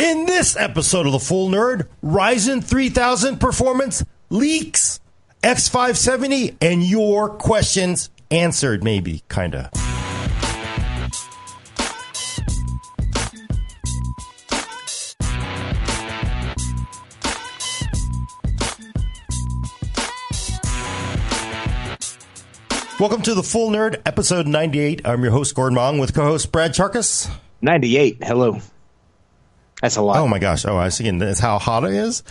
In this episode of The Full Nerd, Ryzen 3000 performance leaks, X570, and your questions answered, maybe, kinda. Welcome to The Full Nerd, episode 98. I'm your host, Gordon Ung, with co host Brad Chacos. 98. Hello. That's a lot. Oh my gosh. Oh, I was thinking that's how hot it is.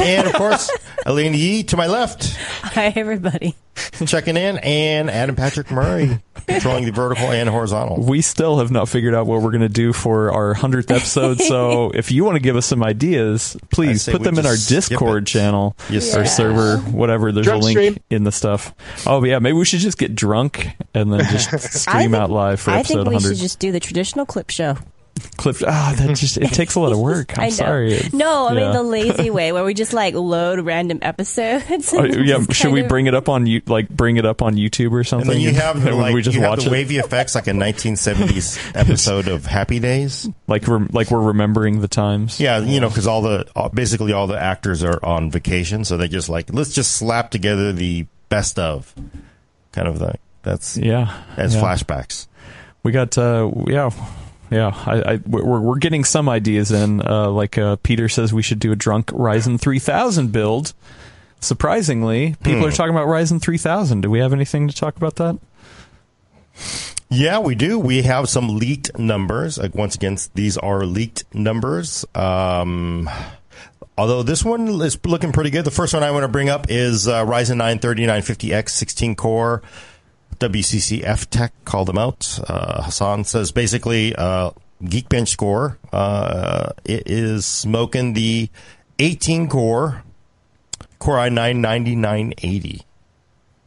And of course, Alaina Yee to my left, Hi, everybody. checking in, and Adam Patrick Murray controlling the vertical and horizontal. we still have not figured out what we're going to do for our 100th episode. so if you want to give us some ideas, please put them in our Discord channel Yes, or sir. server, whatever. There's Drunk a link stream. in the stuff. Oh, yeah. Maybe we should just get drunk and then just I stream think- out live for I episode think we 100. should just do the traditional clip show. Clip. Ah, that just, it takes a lot of work. I'm I sorry. It- No, I yeah. mean the lazy way where we just like load random episodes. Oh, yeah, should we of- bring it up on you like bring it up on YouTube or And something? then you have the, like we just you have watch the it wavy effects like a 1970s episode of Happy Days. like we're like we're remembering the times. Yeah, you know, because all the uh, basically all the actors are on vacation, so they just like let's just slap together the best of kind of the that's yeah. as yeah. flashbacks. We got uh yeah. Yeah, I, I we're we're getting some ideas in. Uh, like uh, Peter says, we should do a drunk Ryzen 3000 build. Surprisingly, people Hmm. are talking about Ryzen 3000. Do we have anything to talk about that? Yeah, we do. We have some leaked numbers. Like once again, these are leaked numbers. Um, although this one is looking pretty good. The first one I want to bring up is uh, Ryzen 9 3950X 16 core. WCCF Tech called them out. Uh, Hassan says basically uh, Geekbench score. Uh, it is smoking the 18 core Core i9 9980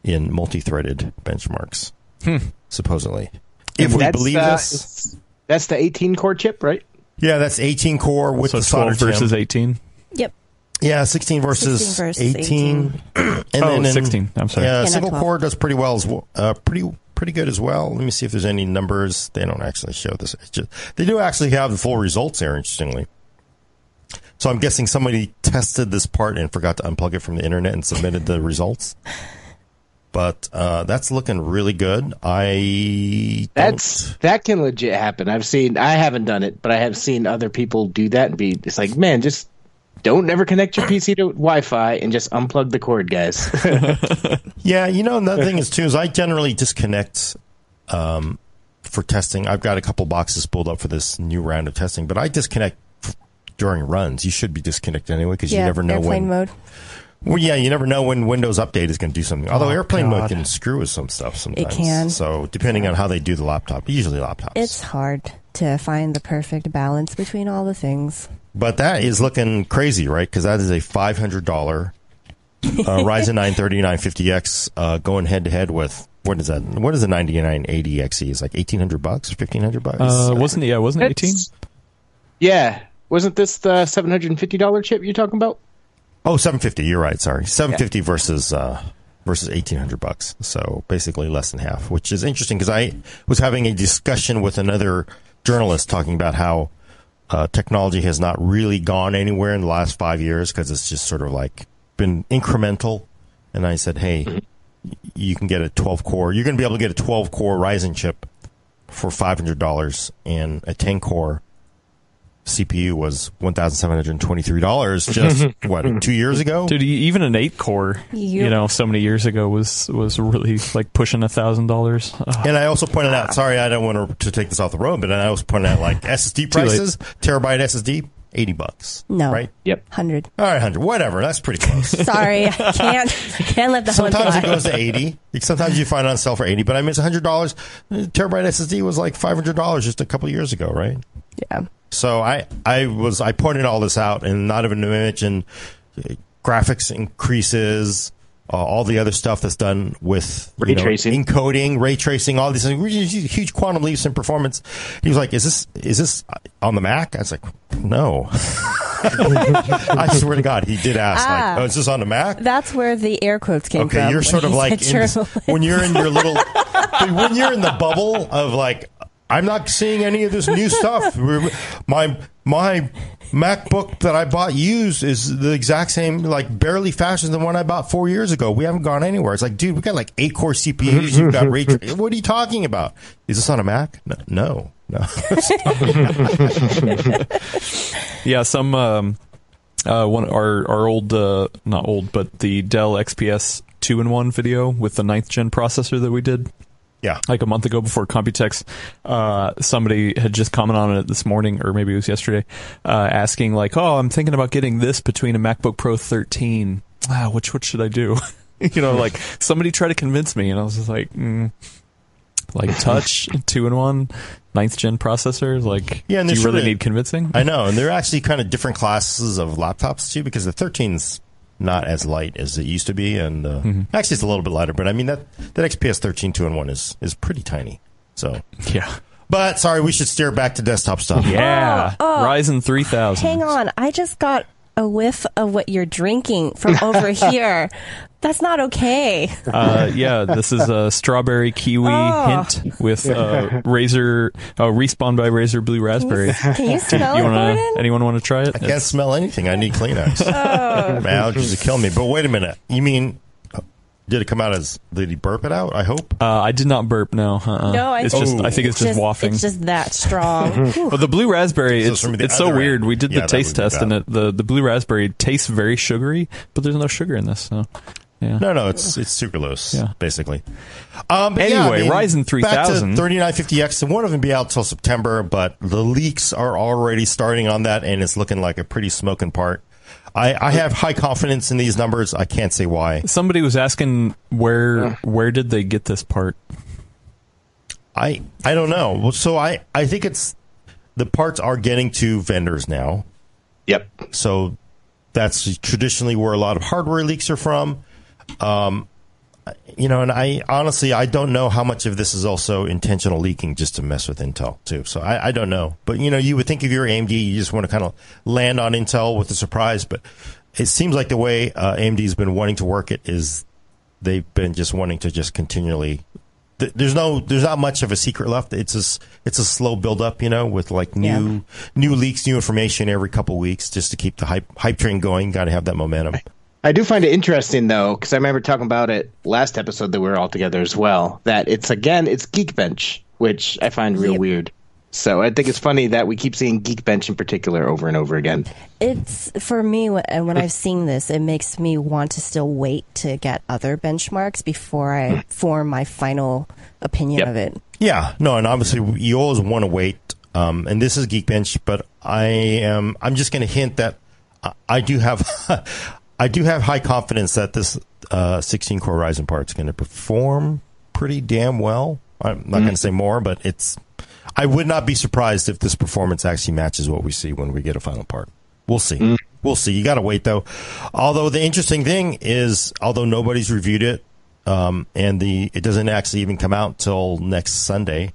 in multi-threaded benchmarks supposedly. If we believe uh, this, That's the 18 core chip, right? yeah, that's 18 core with so the solder 12 versus versus 18. Yep. Yeah, 16 versus, 16 versus 18. and Oh, in- 16. I'm sorry. Yeah, Yeah, not single core does pretty well as well. Uh, pretty pretty good as well. Let me see if there's any numbers. They don't actually show this. It's just, they do actually have the full results there. Interestingly. So I'm guessing somebody tested this part and forgot to unplug it from the internet and submitted the results. But uh, that's looking really good. I don't- That's that can legit happen. I've seen. I haven't done it, but I have seen other people do that and be. It's like, man, just don't ever connect your PC to Wi-Fi and just unplug the cord, guys. Yeah, you know, another thing is too is I generally disconnect um, for testing. I've got a couple boxes pulled up for this new round of testing, but I disconnect f- during runs. You should be disconnected anyway because Yeah. you never know when. airplane when. mode. Well, yeah, you never know when Windows Update is going to do something. Although Oh, airplane mode can screw with some stuff sometimes. It can. So depending on how they do the laptop, usually laptops. It's hard to find the perfect balance between all the things. But that is looking crazy, right? Because that is a five hundred dollar uh, Ryzen 9 3950X uh, going head to head with what is that? What is the 9980XE? Is like eighteen hundred bucks or fifteen hundred bucks? Uh, wasn't it? Yeah, wasn't it 18? Yeah, wasn't this the seven hundred and fifty dollar chip you're talking about? oh, 750. You're right. Sorry, 750 versus uh, versus eighteen hundred bucks. So basically less than half, which is interesting because I was having a discussion with another journalist talking about how uh, technology has not really gone anywhere in the last five years because it's just sort of like been incremental. And I said, hey, y- you can get a 12 core. You're going to be able to get a 12 core Ryzen chip for $500 and a 10 core CPU was $1,723 just what, two years ago? Dude, even an 8 core, you know, so many years ago was was really like pushing a $1,000. And I also pointed out, sorry, I don't want to, to take this off the road, but I also pointed out like SSD prices, terabyte SSD, 80 bucks. No. Right? Yep. Hundred. All right, 100, whatever. That's pretty close. Sorry, I can't. I can't let the one Sometimes it goes to 80. Sometimes you find it on sale for 80, but I mean, it's $100. Terabyte SSD was like $500 just a couple of years ago, right? Yeah. So I, I was, I pointed all this out and not even to mention uh, graphics increases, uh, all the other stuff that's done with you Ray know, tracing. encoding, ray tracing, all these things, huge huge quantum leaps in performance. He was like, "Is this is this on the Mac?" I was like, "No." I swear to God, he did ask, Ah. like, "Oh, is this on the Mac?" That's where the air quotes came from. Okay, you're sort of like in this- when you're in your little when you're in the bubble of like I'm not seeing any of this new stuff. My my MacBook that I bought used is the exact same, like barely faster than the one I bought four years ago. We haven't gone anywhere. It's like, dude, we got like eight core CPUs. You've got ray. tra- What are you talking about? Is this on a Mac? No, no. no. Yeah, some um, uh, one our our old uh, not old, but the Dell XPS two in one video with the ninth gen processor that we did yeah. like a month ago before Computex. Uh, somebody had just commented on it this morning, or maybe it was yesterday, uh, asking like, "Oh, I'm thinking about getting this between a MacBook Pro 13. Ah, which what should I do?" you know, like somebody tried to convince me, and I was just like, mm, like touch two in one. Ninth gen processor, like, Yeah, and do you really of- need convincing? I know, and they're actually kind of different classes of laptops too, because the 13's not as light as it used to be, and uh, actually it's a little bit lighter. But I mean that that XPS 13 two in one is is pretty tiny. So, yeah. but sorry, we should steer back to desktop stuff. Yeah, Oh, oh. Ryzen 3000. Hang on, I just got a whiff of what you're drinking from over here. That's not okay. Uh, yeah, this is a strawberry kiwi Oh. hint with uh, Razer uh, respawn by Razer blue raspberry. Can you smell You it, wanna? Gordon? Anyone want to try it? I can't smell anything. I need Kleenex. My allergies are killing me. But wait a minute. You mean uh, did it come out as did he burp it out? I hope. Uh, I did not burp. No, uh-uh. No, I it's think just. I think it's just, Just- wafting. It's just that strong. Whew. But the blue raspberry, So it's, from the it's so other weird. We did Yeah, the taste test, and it, the the blue raspberry tastes very sugary, but there's no sugar in this. So, yeah. No, no, it's it's sucralose, Yeah. basically. Um, but yeah, I Anyway, mean, Ryzen 3000. Back to 3950X, and one of them be out till September, but the leaks are already starting on that, and it's looking like a pretty smoking part. I, I have high confidence in these numbers. I can't say why. Somebody was asking where where did they get this part? I I don't know. So I I think it's the parts are getting to vendors now. Yep. So that's traditionally where a lot of hardware leaks are from. Um, you know, and I honestly I don't know how much of this is also intentional leaking just to mess with Intel too. So I, I don't know. But you know, you would think if you're AMD, you just want to kind of land on Intel with a surprise. But it seems like the way uh, AMD's been wanting to work it is they've been just wanting to just continually. th- There's no, there's not much of a secret left. It's a, it's a slow build up, you know, with like new, Yeah. new leaks, new information every couple weeks, just to keep the hype, hype train going. Got to have that momentum. I do find it interesting though, because I remember talking about it last episode that we were all together as well. That it's again, it's Geekbench, which I find real Yep. weird. So I think it's funny that we keep seeing Geekbench in particular over and over again. It's for me when, and when I've seen this, it makes me want to still wait to get other benchmarks before I form my final opinion Yep. of it. Yeah, no, and obviously you always want to wait. Um, and this is Geekbench, but I am. I'm just going to hint that I- I do have, I do have high confidence that this uh, 16 core Ryzen part is going to perform pretty damn well. I'm not going to say more, but it's. I would not be surprised if this performance actually matches what we see when we get a final part. We'll see. We'll see. You got to wait though. Although the interesting thing is, although nobody's reviewed it, um, and the it doesn't actually even come out till next Sunday,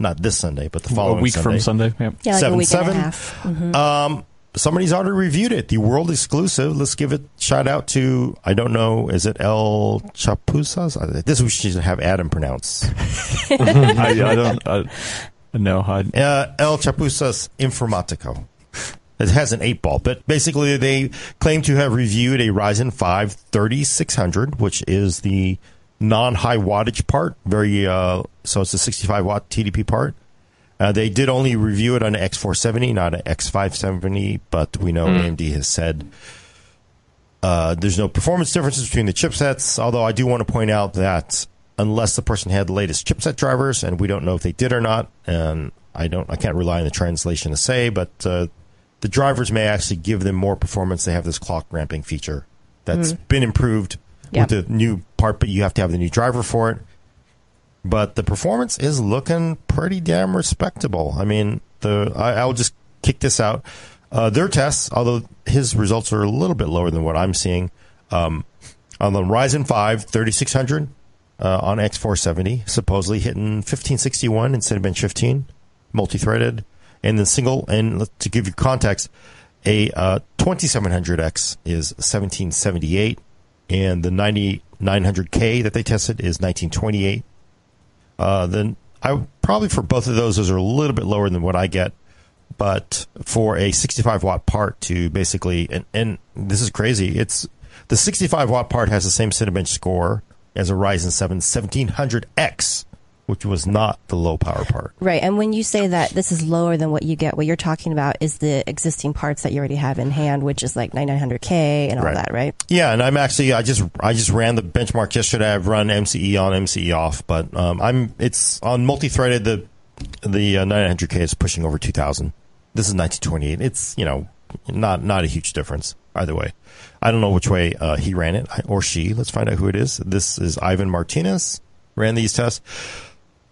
not this Sunday, but the following A week Sunday. from Sunday. Yeah. Yeah, like Seven, a week seven. and a half. Mhm. Um, somebody's already reviewed it. The world exclusive. Let's give it shout out to I don't know. Is it El Chapuzas? This we should have Adam pronounce. I, I don't. I, no, I, uh, El Chapuzas Informatico. It has an eight ball, but basically they claim to have reviewed a Ryzen 5 3600, which is the non-high wattage part. Very uh, so it's a 65 watt TDP part. Uh, they did only review it on an X470, not an X570, but we know AMD has said uh, there's no performance differences between the chipsets. Although I do want to point out that unless the person had the latest chipset drivers, and we don't know if they did or not, and I don't, I can't rely on the translation to say, but uh, the drivers may actually give them more performance. They have this clock ramping feature that's been improved Yep. with the new part, but you have to have the new driver for it. But the performance is looking pretty damn respectable. I mean, the I, I'll just kick this out. Uh, their tests, although his results are a little bit lower than what I'm seeing, um, on the Ryzen 5 3600 uh, on X470, supposedly hitting 1561 in Cinebench 15, multi-threaded, and then single. And to give you context, a uh, 2700X is 1778, and the 9900K that they tested is 1928. Uh, then I probably for both of those, those are a little bit lower than what I get. but for a 65 watt part to basically, and, and this is crazy, it's the 65 watt part has the same Cinebench score as a Ryzen 7 1700X, which was not the low power part. Right. And when you say that this is lower than what you get, what you're talking about is the existing parts that you already have in hand, which is like 9900K and all Right. that, right? Yeah, and I'm actually I just I just ran the benchmark yesterday. I've run MCE on, MCE off, but um, I'm it's on multi-threaded. The the uh, 900K is pushing over 2,000. This is 1928. It's you know not not a huge difference either way. I don't know which way uh, he ran it or she. Let's find out who it is. This is Ivan Martinez ran these tests.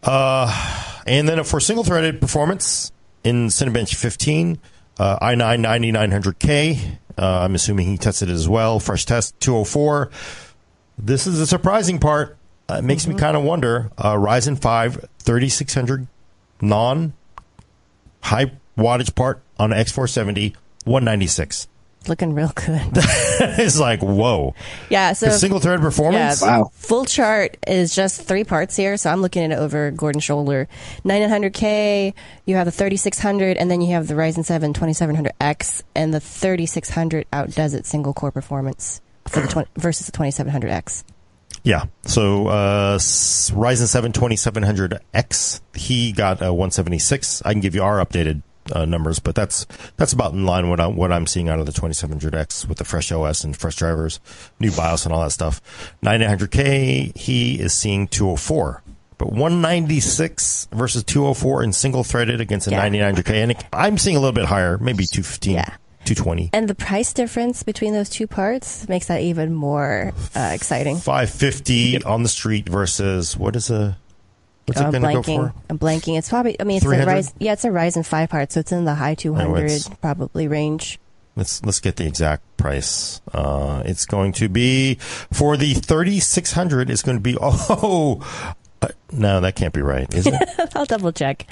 Uh, and then for single threaded performance in Cinebench 15, uh, i9 9900K. Uh, I'm assuming he tested it as well. Fresh test 204. This is the surprising part. Uh, it makes me kind of wonder. Uh, Ryzen 5 3600 non high wattage part on X470 196. Looking real good. it's like whoa. yeah. So The single thread performance. Yeah, Wow. Full chart is just three parts here, so I'm looking at it over Gordon's shoulder. 9900K, you have the 3600, and then you have the Ryzen 7 2700X, and the 3600 outdoes its single core performance for the 20, versus the 2700X. Yeah. So uh, Ryzen 7 2700X, he got a 176. I can give you our updated uh, numbers, but that's that's about in line with what I'm, what I'm seeing out of the 2700X with the fresh OS and fresh drivers, new BIOS and all that stuff. 9900K, he is seeing 204. But 196 versus 204 in single threaded against a Yeah. 9900K. And it, I'm seeing a little bit higher, maybe 215, Yeah. 220. And the price difference between those two parts makes that even more uh, exciting. 550 on the street versus what is a what's I'm it going go blanking. for? I'm blanking. It's probably. I mean, it's a rise. Yeah, it's a Ryzen five part, so it's in the high two hundred it's- probably range. Let's let's get the exact price. Uh, it's going to be for the 3600. It's going to be oh uh, no, that can't be right, is it? I'll double check.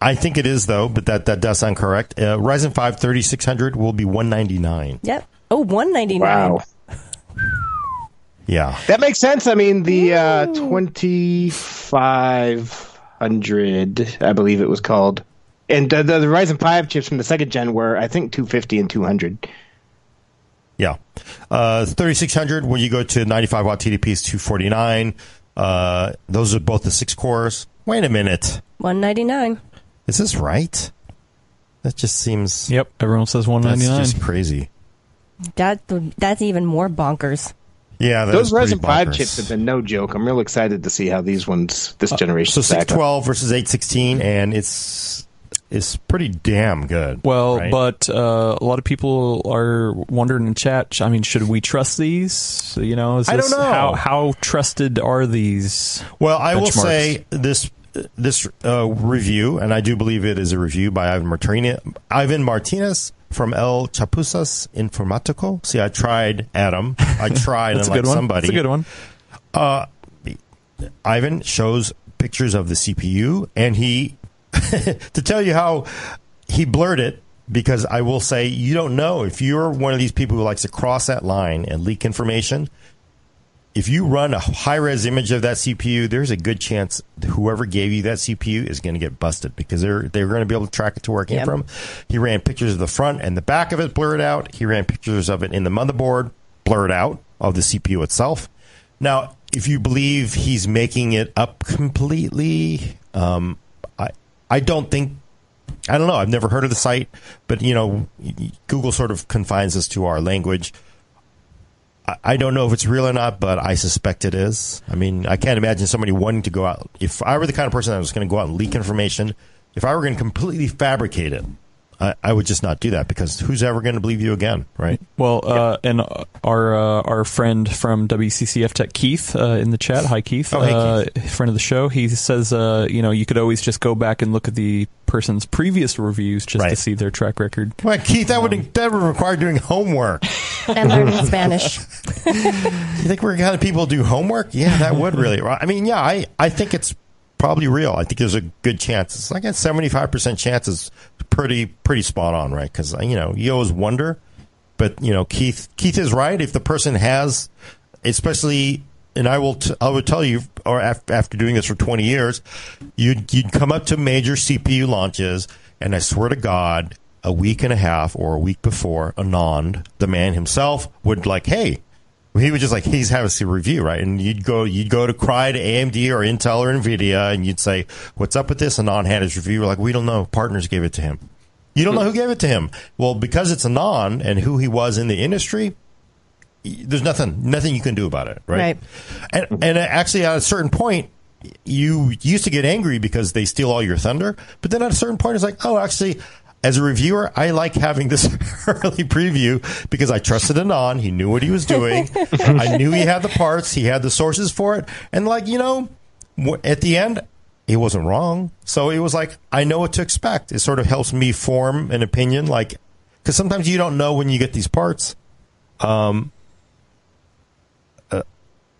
I think it is though, but that that does sound correct. Uh, Ryzen 5 3600 will be 199. Yep. Oh, 199. Wow. Yeah, That makes sense. I mean, the uh, 2500, I believe it was called. And the, the, the Ryzen 5 chips from the second gen were, I think, 250 and 200. yeah. Uh, 3600 when you go to 95 watt TDP is 249. Uh, those are both the six cores. Wait a minute, 199. is this right? That just seems Yep, everyone says that's 199. just crazy. That that's even more bonkers. Yeah, that Those is pretty Ryzen 5 chips have been no joke. I'm real excited to see how these ones, this generation, So 612 versus 816, and it's it's pretty damn good. Well, right? but uh, a lot of people are wondering in chat. I mean, should we trust these? You know, is I don't know. how how trusted are these? well, I will say this this uh, review, and I do believe it is a review by Ivan Martinez, Ivan Martinez from El Chapuzas Informatico. See, I tried Adam. I tried That's a unlike good one. somebody. That's a good one. Uh, Ivan shows pictures of the CPU, and he, to tell you how he blurred it, because I will say, you don't know if you're one of these people who likes to cross that line and leak information. If you run a high res image of that CPU, there's a good chance whoever gave you that CPU is going to get busted because they're they're going to be able to track it to where it came Yep. from. He ran pictures of the front and the back of it blurred out. He ran pictures of it in the motherboard blurred out of the CPU itself. Now, if you believe he's making it up completely, um, I I don't think I don't know. I've never heard of the site, but you know, Google sort of confines us to our language. I- don't know if it's real or not, but I suspect it is. I mean, I can't imagine somebody wanting to go out. If I were the kind of person that was going to go out and leak information, if I were going to completely fabricate it, I, I would just not do that because who's ever going to believe you again, right? Well, uh, and our uh, our friend from WCCF Tech, Keith, uh, in the chat. Hi, Keith. Oh, hey, uh, Friend of the show. He says, uh, you know, you could always just go back and look at the person's previous reviews just to see their track record. Well, Keith, that would that would require doing homework. And learning Spanish. You think we're the kind of people do homework? Yeah, that would really. I mean, yeah, I, I think it's probably real. I think there's a good chance. It's like a 75% chance is pretty pretty spot on, right? Because uh, you know you always wonder, but you know Keith Keith is right. If the person has, especially, and I will t- I would tell you, or af- after doing this for 20 years, you'd you'd come up to major CPU launches And I swear to God, a week and a half or a week before, Anand, the man himself, would like, hey, he would just like he's having a review, right? And you'd go you'd go to cry to AMD or Intel or Nvidia, and you'd say, "What's up with this?" Anand had his review. We're like, "We don't know. Partners gave it to him. You don't know who gave it to him. Well, because it's Anand and who he was in the industry, there's nothing nothing you can do about it, right? Right. And and actually, at a certain point, you used to get angry because they steal all your thunder, but then at a certain point, it's like, oh, actually. As a reviewer, I like having this early preview because I trusted Anand. He knew what he was doing. I knew he had the parts. He had the sources for it. And like, you know, at the end, he wasn't wrong. So it was like, I know what to expect. It sort of helps me form an opinion. Like, because sometimes you don't know when you get these parts. Um,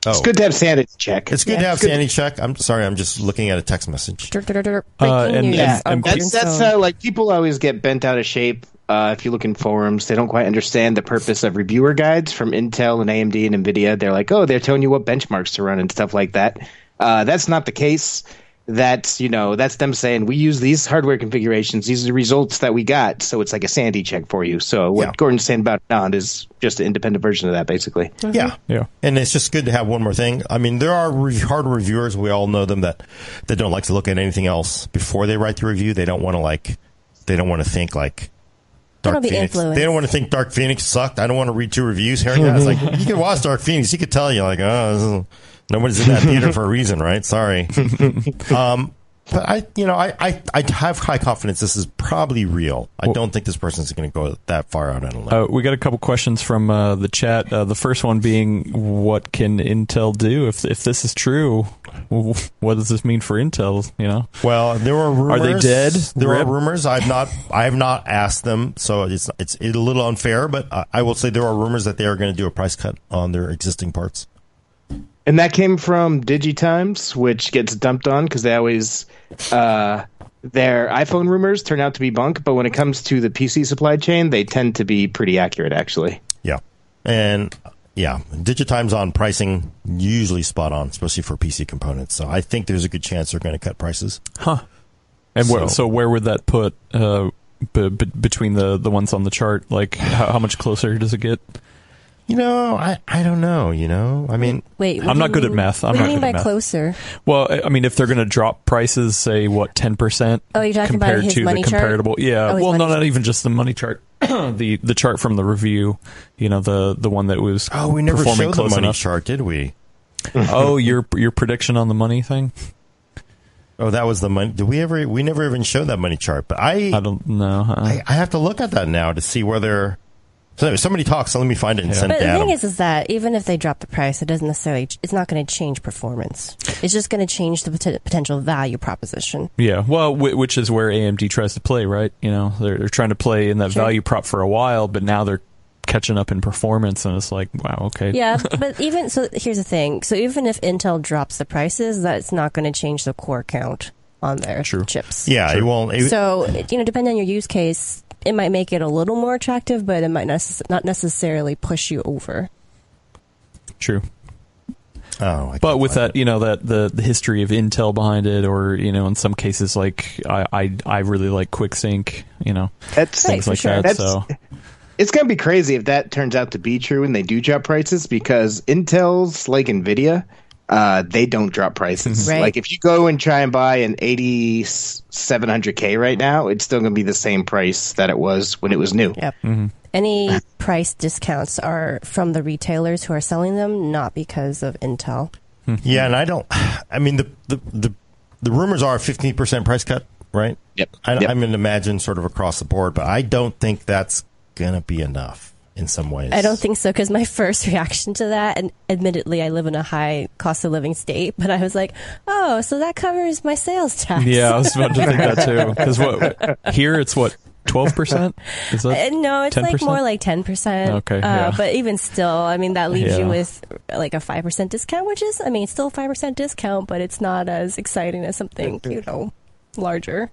oh, It's good to have sanity check. It's good Yeah. to have It's good- sanity check. I'm sorry, I'm just looking at a text message. Uh, Breaking and- Yeah, and that's that's Stone. how like people always get bent out of shape. Uh, if you look in forums, they don't quite understand the purpose of reviewer guides from Intel and AMD and Nvidia. They're like, oh, they're telling you what benchmarks to run and stuff like that. Uh, that's not the case. That's you know that's them saying we use these hardware configurations. These are the results that we got. So it's like a sanity check for you. So what Yeah. Gordon's saying about Anand is just an independent version of that, basically. Mm-hmm. Yeah. Yeah. And it's just good to have one more thing. I mean, there are re- hard reviewers. We all know them that, that don't like to look at anything else before they write the review. They don't want to like, they don't want to think like They Dark don't Phoenix. influenced. They don't want to think Dark Phoenix sucked. I don't want to read two reviews hearing that. It's like, you can watch Dark Phoenix. He could tell you like, oh, this is- nobody's in that theater for a reason, right? Sorry. um, but I, you know, I, I, I have high confidence this is probably real. I don't think this person's going to go that far out on a limb. Uh, we got a couple questions from uh, the chat. Uh, the first one being, what can Intel do if if this is true? What does this mean for Intel? You know, Well, there were rumors. Are they dead? There Rip? are rumors. I've not. I have not asked them, so it's it's a little unfair. But I, I will say there are rumors that they are going to do a price cut on their existing parts. And that came from DigiTimes, which gets dumped on because they always uh, their iPhone rumors turn out to be bunk, but when it comes to the PC supply chain, they tend to be pretty accurate, actually. Yeah, and yeah, DigiTimes on pricing usually spot on, especially for PC components. So I think there's a good chance they're going to cut prices. huh? And where, So- so where would that put uh, b- b- between the the ones on the chart? Like, how, how much closer does it get? You know, I I don't know. You know, I mean, Wait, what I'm not you good at math. I'm what not do you mean good at by math. closer? Well, I- I mean, if they're going to drop prices, say what ten percent Oh, you're talking about compared his to the chart? comparable, yeah. Oh, well, no, money not even just the money chart. the the chart from the review, you know, the the one that was oh, we never performing showed the money enough. chart, did we? oh, your your prediction on the money thing? Oh, that was the money. Did we ever? We never even showed that money chart. But I I don't know. huh? I, I have to look at that now to see whether. So anyway, somebody talks. So let me find it and Yeah. send But it to the Adam. thing is, is that even if they drop the price, it doesn't necessarily. It's not going to change performance. It's just going to change the pot- potential value proposition. Yeah, well, whi- which is where AMD tries to play, right? You know, they're, they're trying to play in that Sure. value prop for a while, but now they're catching up in performance, and it's like, wow, okay. Yeah, but even so, here's the thing. So even if Intel drops the prices, that's not going to change the core count on their True. chips. yeah, it won't. It, So you know, depending on your use case, it might make it a little more attractive, but it might necess- not necessarily push you over. True. oh, I But with find that, you know, that the, the history of Intel behind it, or you know, in some cases, like I I, I really like QuickSync, you know, That's Right, things for like sure. that. That's- so it's going to be crazy if that turns out to be true and they do drop prices because Intel's like Nvidia, uh, they don't drop prices. Right. Like if you go and try and buy an 8700K right now, it's still going to be the same price that it was when it was new. Yep. Mm-hmm. Any price discounts are from the retailers who are selling them, not because of Intel. Yeah, and I don't. I mean, the the the, the rumors are fifteen percent price cut, right? Yep. I, Yep. I'm going to imagine sort of across the board, but I don't think that's going to be enough in some ways. I don't think so because my first reaction to that, and admittedly, I live in a high cost of living state, but I was like, oh, so that covers my sales tax. yeah, I was about to think that too. Because what here it's what twelve percent is Uh, that? no, it's like 10%? more like 10%. Okay, Uh, yeah. But even still, I mean, that leaves Yeah. you with like a 5% discount, which is, I mean, it's still a 5% discount, but it's not as exciting as something, you know, larger.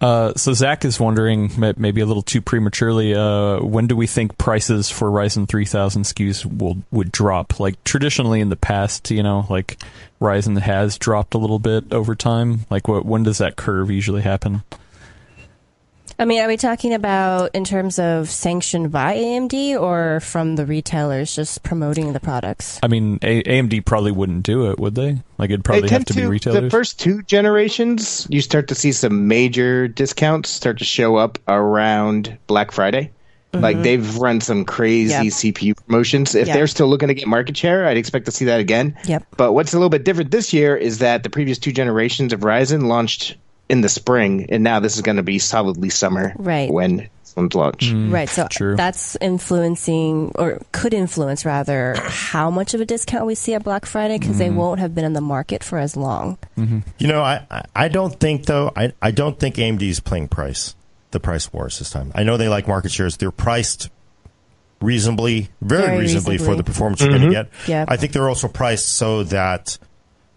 Uh, so Zach is wondering, maybe a little too prematurely, uh, when do we think prices for Ryzen 3000 SKUs will would drop? Like traditionally in the past, you know, like Ryzen has dropped a little bit over time. Like, what when does that curve usually happen? I mean, are we talking about in terms of sanctioned by AMD or from the retailers just promoting the products? I mean, A- AMD probably wouldn't do it, would they? Like, it'd probably have tend to be to retailers. the first two generations. You start to see some major discounts start to show up around Black Friday. Like mm-hmm. they've run some crazy Yep. CPU promotions. If Yeah. they're still looking to get market share, I'd expect to see that again. Yep. But what's a little bit different this year is that the previous two generations of Ryzen launched in the spring, and now this is going to be solidly summer Right. when this one's launched. Mm, right. So true. that's influencing or could influence rather how much of a discount we see at Black Friday because they mm-hmm. won't have been in the market for as long. Mm-hmm. You know, I, I- I don't think though. I, I don't think AMD is playing price, the price wars this time. I know they like market shares. They're priced reasonably, very, Very reasonably, for the performance you're going to mm-hmm. get. Yep. I think they're also priced so that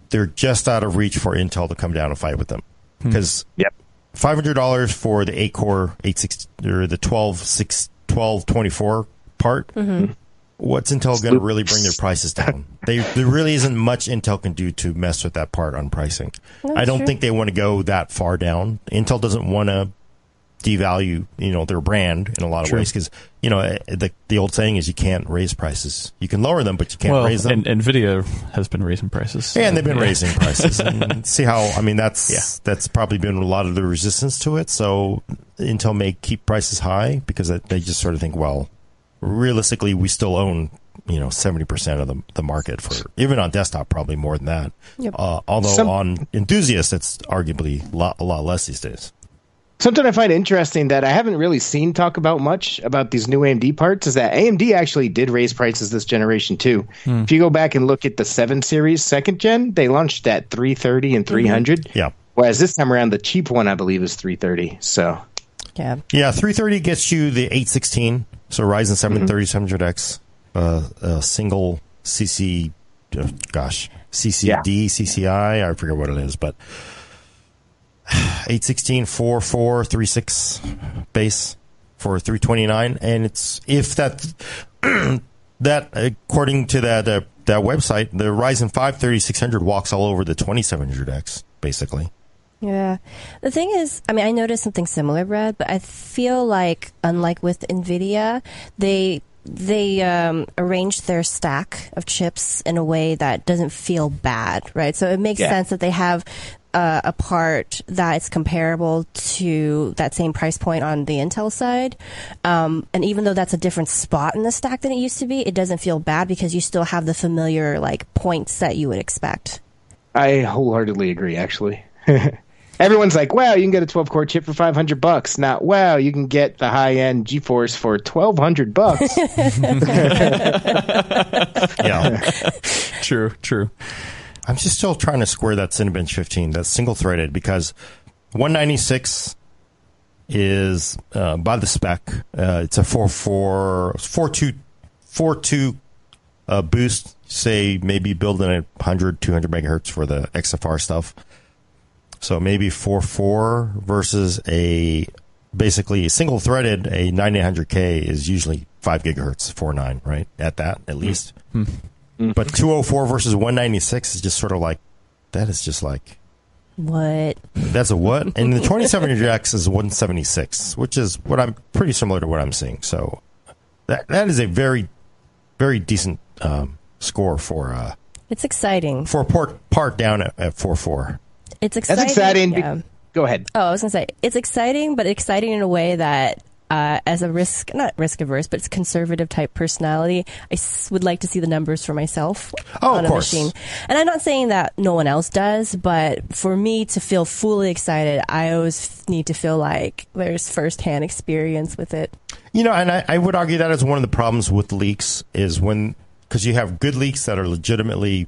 they're just out of reach for Intel to come down and fight with them. Because Yep. five hundred dollars for the eight core eight six or the 12, 6, 12 24 part. Mm-hmm. What's Intel going to really bring their prices down? They, there really isn't much Intel can do to mess with that part on pricing. I don't true. think they want to go that far down. Intel doesn't want to devalue, you know, their brand in a lot of True. ways because you know the the old saying is you can't raise prices. You can lower them, but you can't well, raise them. and Nvidia has been raising prices. Yeah, and they've been Yeah. raising prices. And see how I mean that's Yeah. that's probably been a lot of the resistance to it. So Intel may keep prices high because they- they just sort of think, well, realistically, we still own you know seventy percent of the the market for even on desktop, probably more than that. Yep. Uh, although Some- on enthusiasts, it's arguably a lot, a lot less these days. Something I find interesting that I haven't really seen talk about much about these new AMD parts is that AMD actually did raise prices this generation too. If you go back and look at the 7 series second gen, they launched at 330 and 300. Yeah. Whereas this time around the cheap one I believe is 330. So, Yeah. Yeah, 330 gets you the 816. So Ryzen 7 3700X, uh, a single CC, uh, gosh, CCD, CCI, I forget what it is, but 816 4436 base for 329 and it's if that that according to that uh, that website the Ryzen 5 3600 walks all over the 2700X basically. Yeah. The thing is, I mean, I noticed something similar, Brad, but I feel like, unlike with NVIDIA, they they um, arranged their stack of chips in a way that doesn't feel bad, right? So it makes Yeah. sense that they have uh, a part that is comparable to that same price point on the Intel side. Um, and even though that's a different spot in the stack than it used to be, it doesn't feel bad because you still have the familiar like points that you would expect. I wholeheartedly agree actually. Everyone's like, "Wow, you can get a 12 core chip for 500 bucks." Not, "Wow, you can get the high-end GeForce for 1200 bucks." Yeah. True, true. I'm just still trying to square that Cinebench 15, that's single threaded, because 196 is uh, by the spec. Uh, it's a 4 4 4 2 4 2 uh, boost. Say maybe building a 100, 200 megahertz for the XFR stuff. So maybe 4 4 versus a basically a single threaded, a 9800K is usually 5 gigahertz, 4 9, right? At that, at least. But 204 versus 196 is just sort of like, that is just like, What? that's a what? And the 2700X is 176, which is what I'm pretty similar to what I'm seeing. So that that is a very, very decent um, score for uh, It's exciting. for a port part down at, at 4.4. It's exciting. That's exciting. be- Go ahead. Oh, I was gonna say it's exciting, but exciting in a way that, uh, as a risk, not risk averse, but it's conservative type personality, I s- would like to see the numbers for myself Oh, on of a course. machine. And I'm not saying that no one else does, but for me to feel fully excited, I always f- need to feel like there's firsthand experience with it. You know, and I, I would argue that is one of the problems with leaks is when because you have good leaks that are legitimately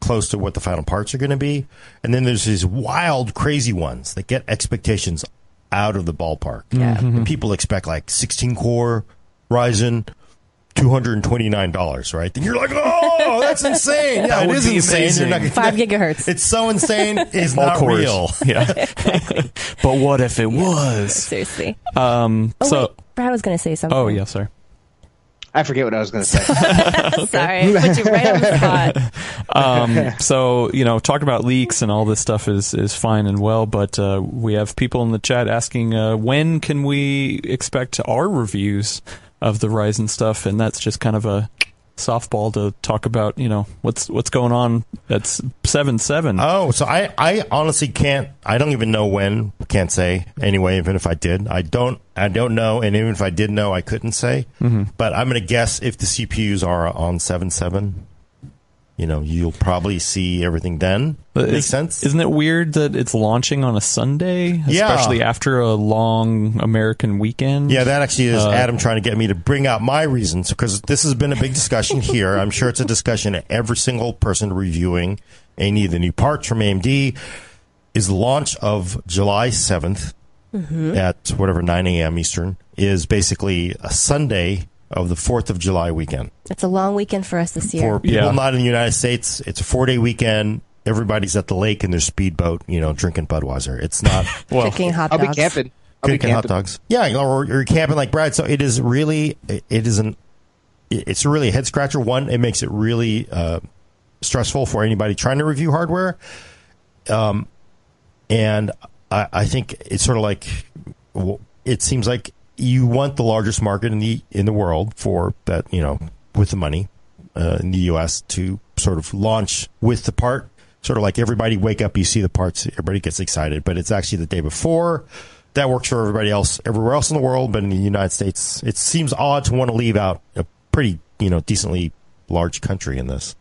close to what the final parts are going to be, and then there's these wild, crazy ones that get expectations out of the ballpark. Yeah. And people expect like 16 core Ryzen. Two hundred and twenty nine dollars, right? Then you're like, "Oh, that's insane! Yeah, That it would insane. Not Five gigahertz. It's so insane. It's not cores. real. Yeah. but what if it was? Seriously. Um, Oh, so, wait. Brad was going to say something. oh, yeah, sorry. I forget what I was going to say. Sorry, put you right on the spot. Um, so you know, talk about leaks and all this stuff is is fine and well, but uh, we have people in the chat asking uh, when can we expect our reviews of the Ryzen stuff, and that's just kind of a softball to talk about. You know, what's what's going on. That's seven seven. Oh, so I, I honestly can't. I don't even know when. Can't say anyway. Even if I did, I don't. I don't know. And even if I did know, I couldn't say. Mm-hmm. But I'm going to guess if the CPUs are on seven seven. You know, you'll probably see everything then. But Makes is- sense. Isn't it weird that it's launching on a Sunday, Yeah. especially after a long American weekend? Yeah, that actually is Uh, Adam trying to get me to bring out my reasons because this has been a big discussion here. I'm sure it's a discussion at every single person reviewing any of the new parts from AMD. Is the launch of July 7th at whatever 9 a.m. Eastern is basically a Sunday of the 4th of July weekend. It's a long weekend for us this year. For year. people Yeah. not in the United States, it's a four day weekend. Everybody's at the lake in their speedboat, you know, drinking Budweiser. It's not. well, Cooking hot I'll be camping. I'll be Cooking hot dogs. Yeah, or you're camping like Brad. So it is really, it it isn't, it's really a head scratcher. One, it makes it really uh, stressful for anybody trying to review hardware. Um, and I, I think it's sort of like, it seems like you want the largest market in the in the world for that, you know, with the money uh, in the U.S. to sort of launch with the part. Sort of like everybody wake up, you see the parts, everybody gets excited, but it's actually the day before. That works for everybody else everywhere else in the world, but in the United States, it seems odd to want to leave out a pretty, you know, decently large country in this.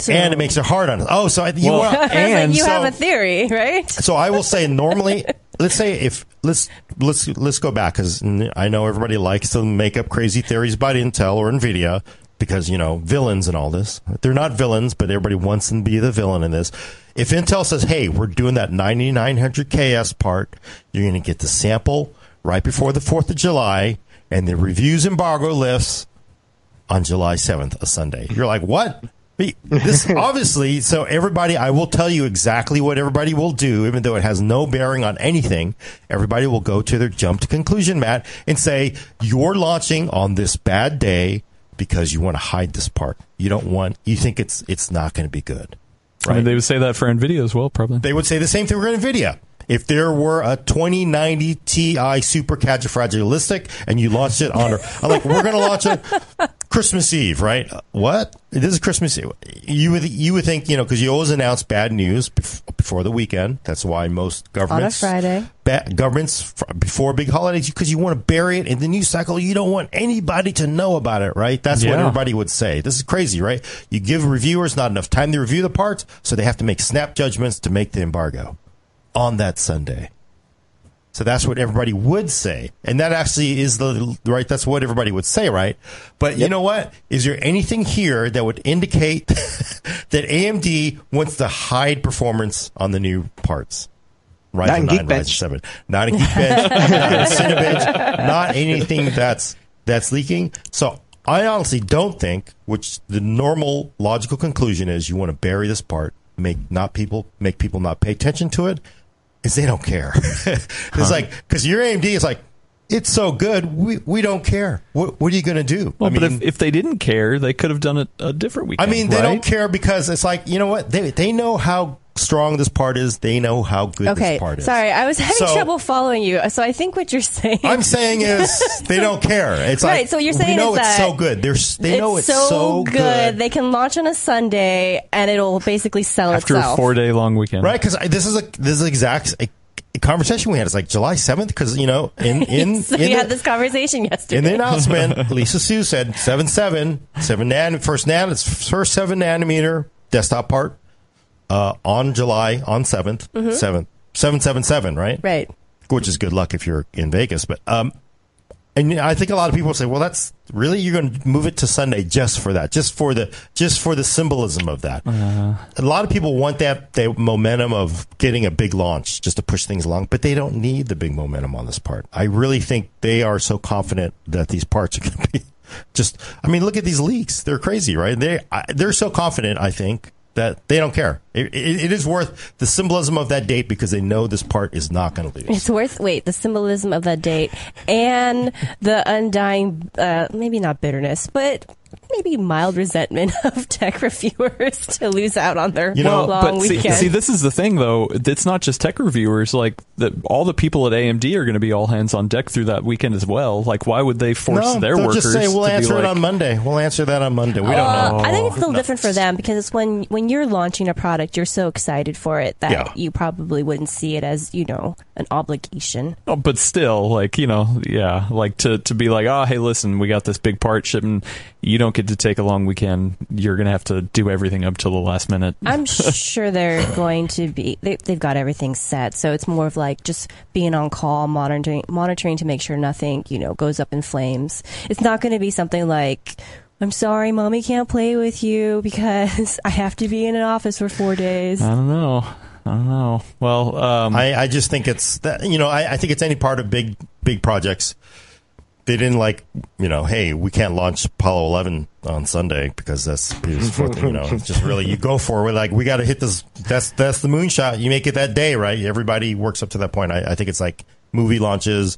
So- and it makes it hard on us. Oh, so I, you Well, want, and like, you so, have a theory, right? so I will say normally, let's say if let's let's let's go back because I know everybody likes to make up crazy theories about Intel or Nvidia because you know villains and all this. They're not villains, but everybody wants them to be the villain in this. If Intel says, "Hey, we're doing that 9900 KS part," you're going to get the sample right before the Fourth of July, and the reviews embargo lifts on July 7th, a Sunday. You're like, what? Hey, This obviously, so everybody, I will tell you exactly what everybody will do, even though it has no bearing on anything. Everybody will go to their jump to conclusion mat and say, you're launching on this bad day because you want to hide this part. You don't want, you think it's, it's not going to be good. I mean, they would say that for Nvidia as well, probably. They would say the same thing for NVIDIA. If there were a 2090 Ti super fragilistic and you launched it on, I'm like, we're going to launch it Christmas Eve, right? Uh, What? This is Christmas Eve. You would you would think you know because you always announce bad news bef- before the weekend. That's why most governments on a Friday. ba- governments f- before big holidays because you want to bury it in the news cycle. You don't want anybody to know about it, right? That's what everybody would say. This is crazy, right? You give reviewers not enough time to review the parts, so they have to make snap judgments to make the embargo on that Sunday. So that's what everybody would say. And that actually is the right that's what everybody would say, right? But you know what? Is there anything here that would indicate that AMD wants to hide performance on the new parts? Ryzen Not in 9, Geekbench. Ryzen 7. Not in Geekbench, not in Cinebench, not anything that's that's leaking. So I honestly don't think, which the normal logical conclusion is you want to bury this part, make not people make people not pay attention to it, is they don't care. it's like because your AMD is like it's so good, we we don't care. What what are you going to do? Well, I mean, but if, if they didn't care, they could have done it a different week. I mean, they right? don't care because it's like you know what they they know how strong this part is. They know how good Okay, this part is. sorry, I was having So- trouble following you. So I think what you're saying. I'm saying is they don't care. It's Right, like so you're we saying know is it's that so good. They're they know it's so, so good, They can launch on a Sunday and it'll basically sell after itself. a four day long weekend. right? Because this is a this is exact a, a conversation we had. It's like July 7th because you know in in so in we the- had this conversation yesterday. in the announcement, Lisa Su said seven seven seven nan first nan it's first seven nanometer desktop part uh, on July on 7th seventh seven seven seven right right. which is good luck if you're in Vegas. But um, and I think a lot of people say, well, that's really you're going to move it to Sunday just for that, just for the just for the symbolism of that. A lot of people want that that momentum of getting a big launch just to push things along, but they don't need the big momentum on this part. I really think they are so confident that these parts are going to be just. I mean, look at these leaks; they're crazy, right? They I, they're so confident. I think that they don't care. It, it, it is worth the symbolism of that date because they know this part is not going to lose. It's worth wait the symbolism of that date and the undying, uh, maybe not bitterness, but maybe mild resentment of tech reviewers to lose out on their You know, long but see, weekend. see, this is the thing, though. It's not just tech reviewers. Like the, all the people at AMD are going to be all hands on deck through that weekend as well. Like, why would they force no, their they'll workers just say we'll to be answer it like- on Monday. We'll answer that on Monday. We don't Uh, know. I think it's a little different for them because it's when when you're launching a product, you're so excited for it that Yeah. you probably wouldn't see it as you know an obligation. Oh, but still, like you know, yeah, like to to be like, oh, hey, listen, we got this big part shipping. You don't get to take a long weekend. You're gonna have to do everything up till the last minute. I'm sure they're going to be. They, they've got everything set, so it's more of like just being on call, monitoring, monitoring to make sure nothing, you know, goes up in flames. It's not going to be something like, "I'm sorry, mommy can't play with you because I have to be in an office for four days." I don't know. I don't know. Well, um, I, I just think it's that you know I, I think it's any part of big big projects. They didn't like you know hey we can't launch Apollo 11 on Sunday because that's it's fourth, you know it's just really you go for it like we got to hit this that's that's the moonshot you make it that day right everybody works up to that point I, I think it's like movie launches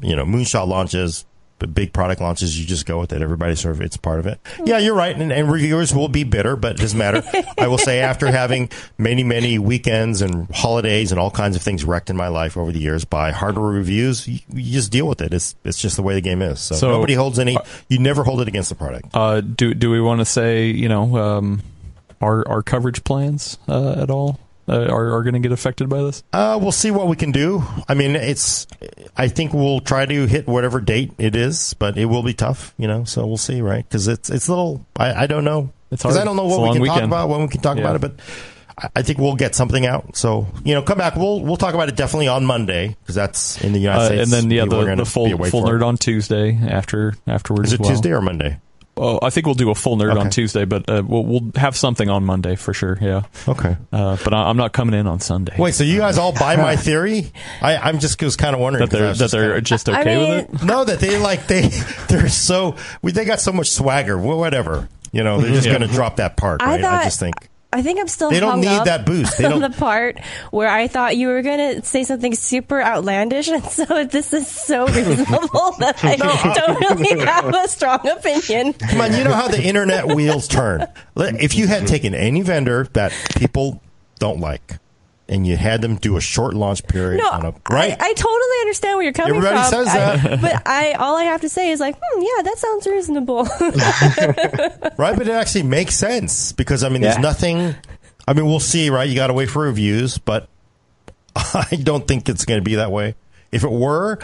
you know moonshot launches big product launches you just go with it. Everybody sort of it's part of it. Yeah you're right. And, and reviewers will be bitter but it doesn't matter. I will say after having many many weekends and holidays and all kinds of things wrecked in my life over the years by hardware reviews you, you just deal with it. It's it's just the way the game is. So, So- nobody holds any you never hold it against the product. Uh, do do we want to say you know um, our our coverage plans uh, at all uh, are are going to get affected by this? Uh, we'll see what we can do. I mean, it's. I think we'll try to hit whatever date it is, but it will be tough, you know. So we'll see, right? Because it's it's a little. I, I don't know. It's because hard. I don't know what we can talk about when we can talk Yeah. about it, but. I- think we'll get something out. So you know, come back. We'll we'll talk about it definitely on Monday because that's in the United Uh, States. and then yeah, People the, the full full for it. nerd on Tuesday after afterwards. Is it well. Tuesday or Monday? Oh, I think we'll do a full nerd on Tuesday, but uh, we'll we'll have something on Monday for sure. Yeah, Okay. uh, but I, I'm not coming in on Sunday. Wait, so you guys all buy my theory? I, I'm just was kind of wondering that they're 'cause I that was just they're kinda- just I okay mean- with it. No, that they like they they're so we they got so much swagger. Well, whatever. You know, they're just Yeah. going to drop that part. I Right? I, thought- just think I think I'm still They don't need that boost. They on don't- the part where I thought you were gonna say something super outlandish, and so this is so reasonable that I don't really have a strong opinion. come on. You know how the internet wheels turn. If you had taken any vendor that people don't like, and you had them do a short launch period No, on a right, I, I totally understand where you're coming Everybody from. Everybody says I- that. but I all I have to say is like, hmm, yeah, that sounds reasonable. right? But it actually makes sense because I mean, there's nothing. I mean, we'll see, right? You got to wait for reviews, but I don't think it's going to be that way. If it were,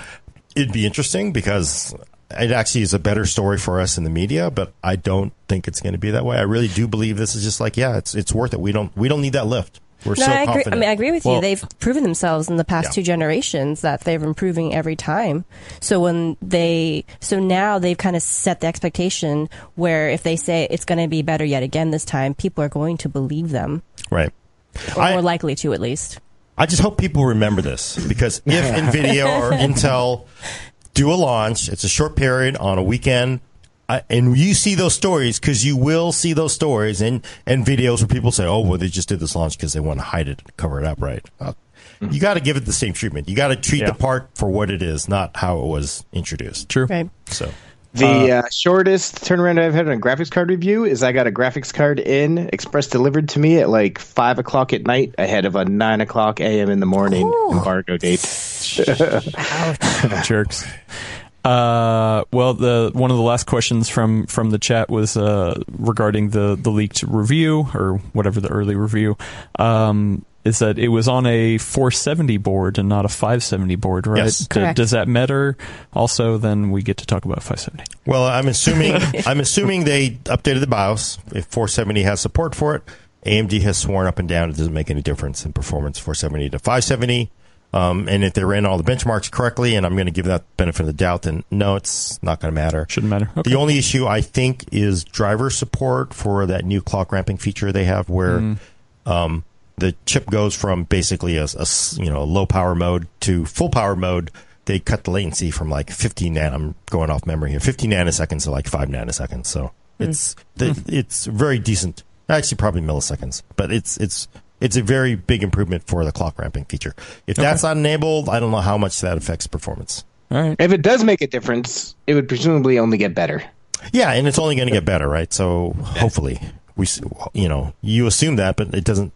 it'd be interesting because it actually is a better story for us in the media. But I don't think it's going to be that way. I really do believe this is just like, yeah, it's it's worth it. We don't we don't need that lift. We're no, so I agree. I mean, I agree with Well- you. They've proven themselves in the past Yeah. two generations that they're improving every time. So when they, so now they've kind of set the expectation where if they say it's going to be better yet again this time, people are going to believe them, right. or I- more likely to at least. I just hope people remember this because if Nvidia or Intel do a launch, it's a short period on a weekend, I, and you see those stories because you will see those stories and and videos where people say, "Oh, well, they just did this launch because they want to hide it, cover it up." Right? Uh, You got to give it the same treatment. You got to treat Yeah. the part for what it is, not how it was introduced. True. Right. So. The uh, shortest turnaround I've had on a graphics card review is I got a graphics card in express delivered to me at like five o'clock at night ahead of a nine o'clock a.m. in the morning Ooh. embargo date. jerks. Uh, well, the one of the last questions from from the chat was uh, regarding the the leaked review or whatever the early review. Um, is that it was on a 470 board and not a 570 board, right? Yes. Correct. does that matter? Also, then we get to talk about 570. Well, I'm assuming I'm assuming they updated the BIOS. If 470 has support for it, AMD has sworn up and down it doesn't make any difference in performance 470 to 570. Um, and if they ran all the benchmarks correctly, and I'm going to give that benefit of the doubt, then no, it's not going to matter. Shouldn't matter. Okay. The only issue I think is driver support for that new clock ramping feature they have, where Mm. um, the chip goes from basically a you know low power mode to full power mode. They cut the latency from like 15 nan. I'm going off memory here. 15 nanoseconds to like five nanoseconds. So Hmm. it's the, it's very decent Actually, probably milliseconds, but it's it's it's a very big improvement for the clock ramping feature. If that's not enabled, I don't know how much that affects performance. All right. If it does make a difference, it would presumably only get better. Yeah, and it's only going to get better, right? So hopefully, we you know you assume that, but it doesn't.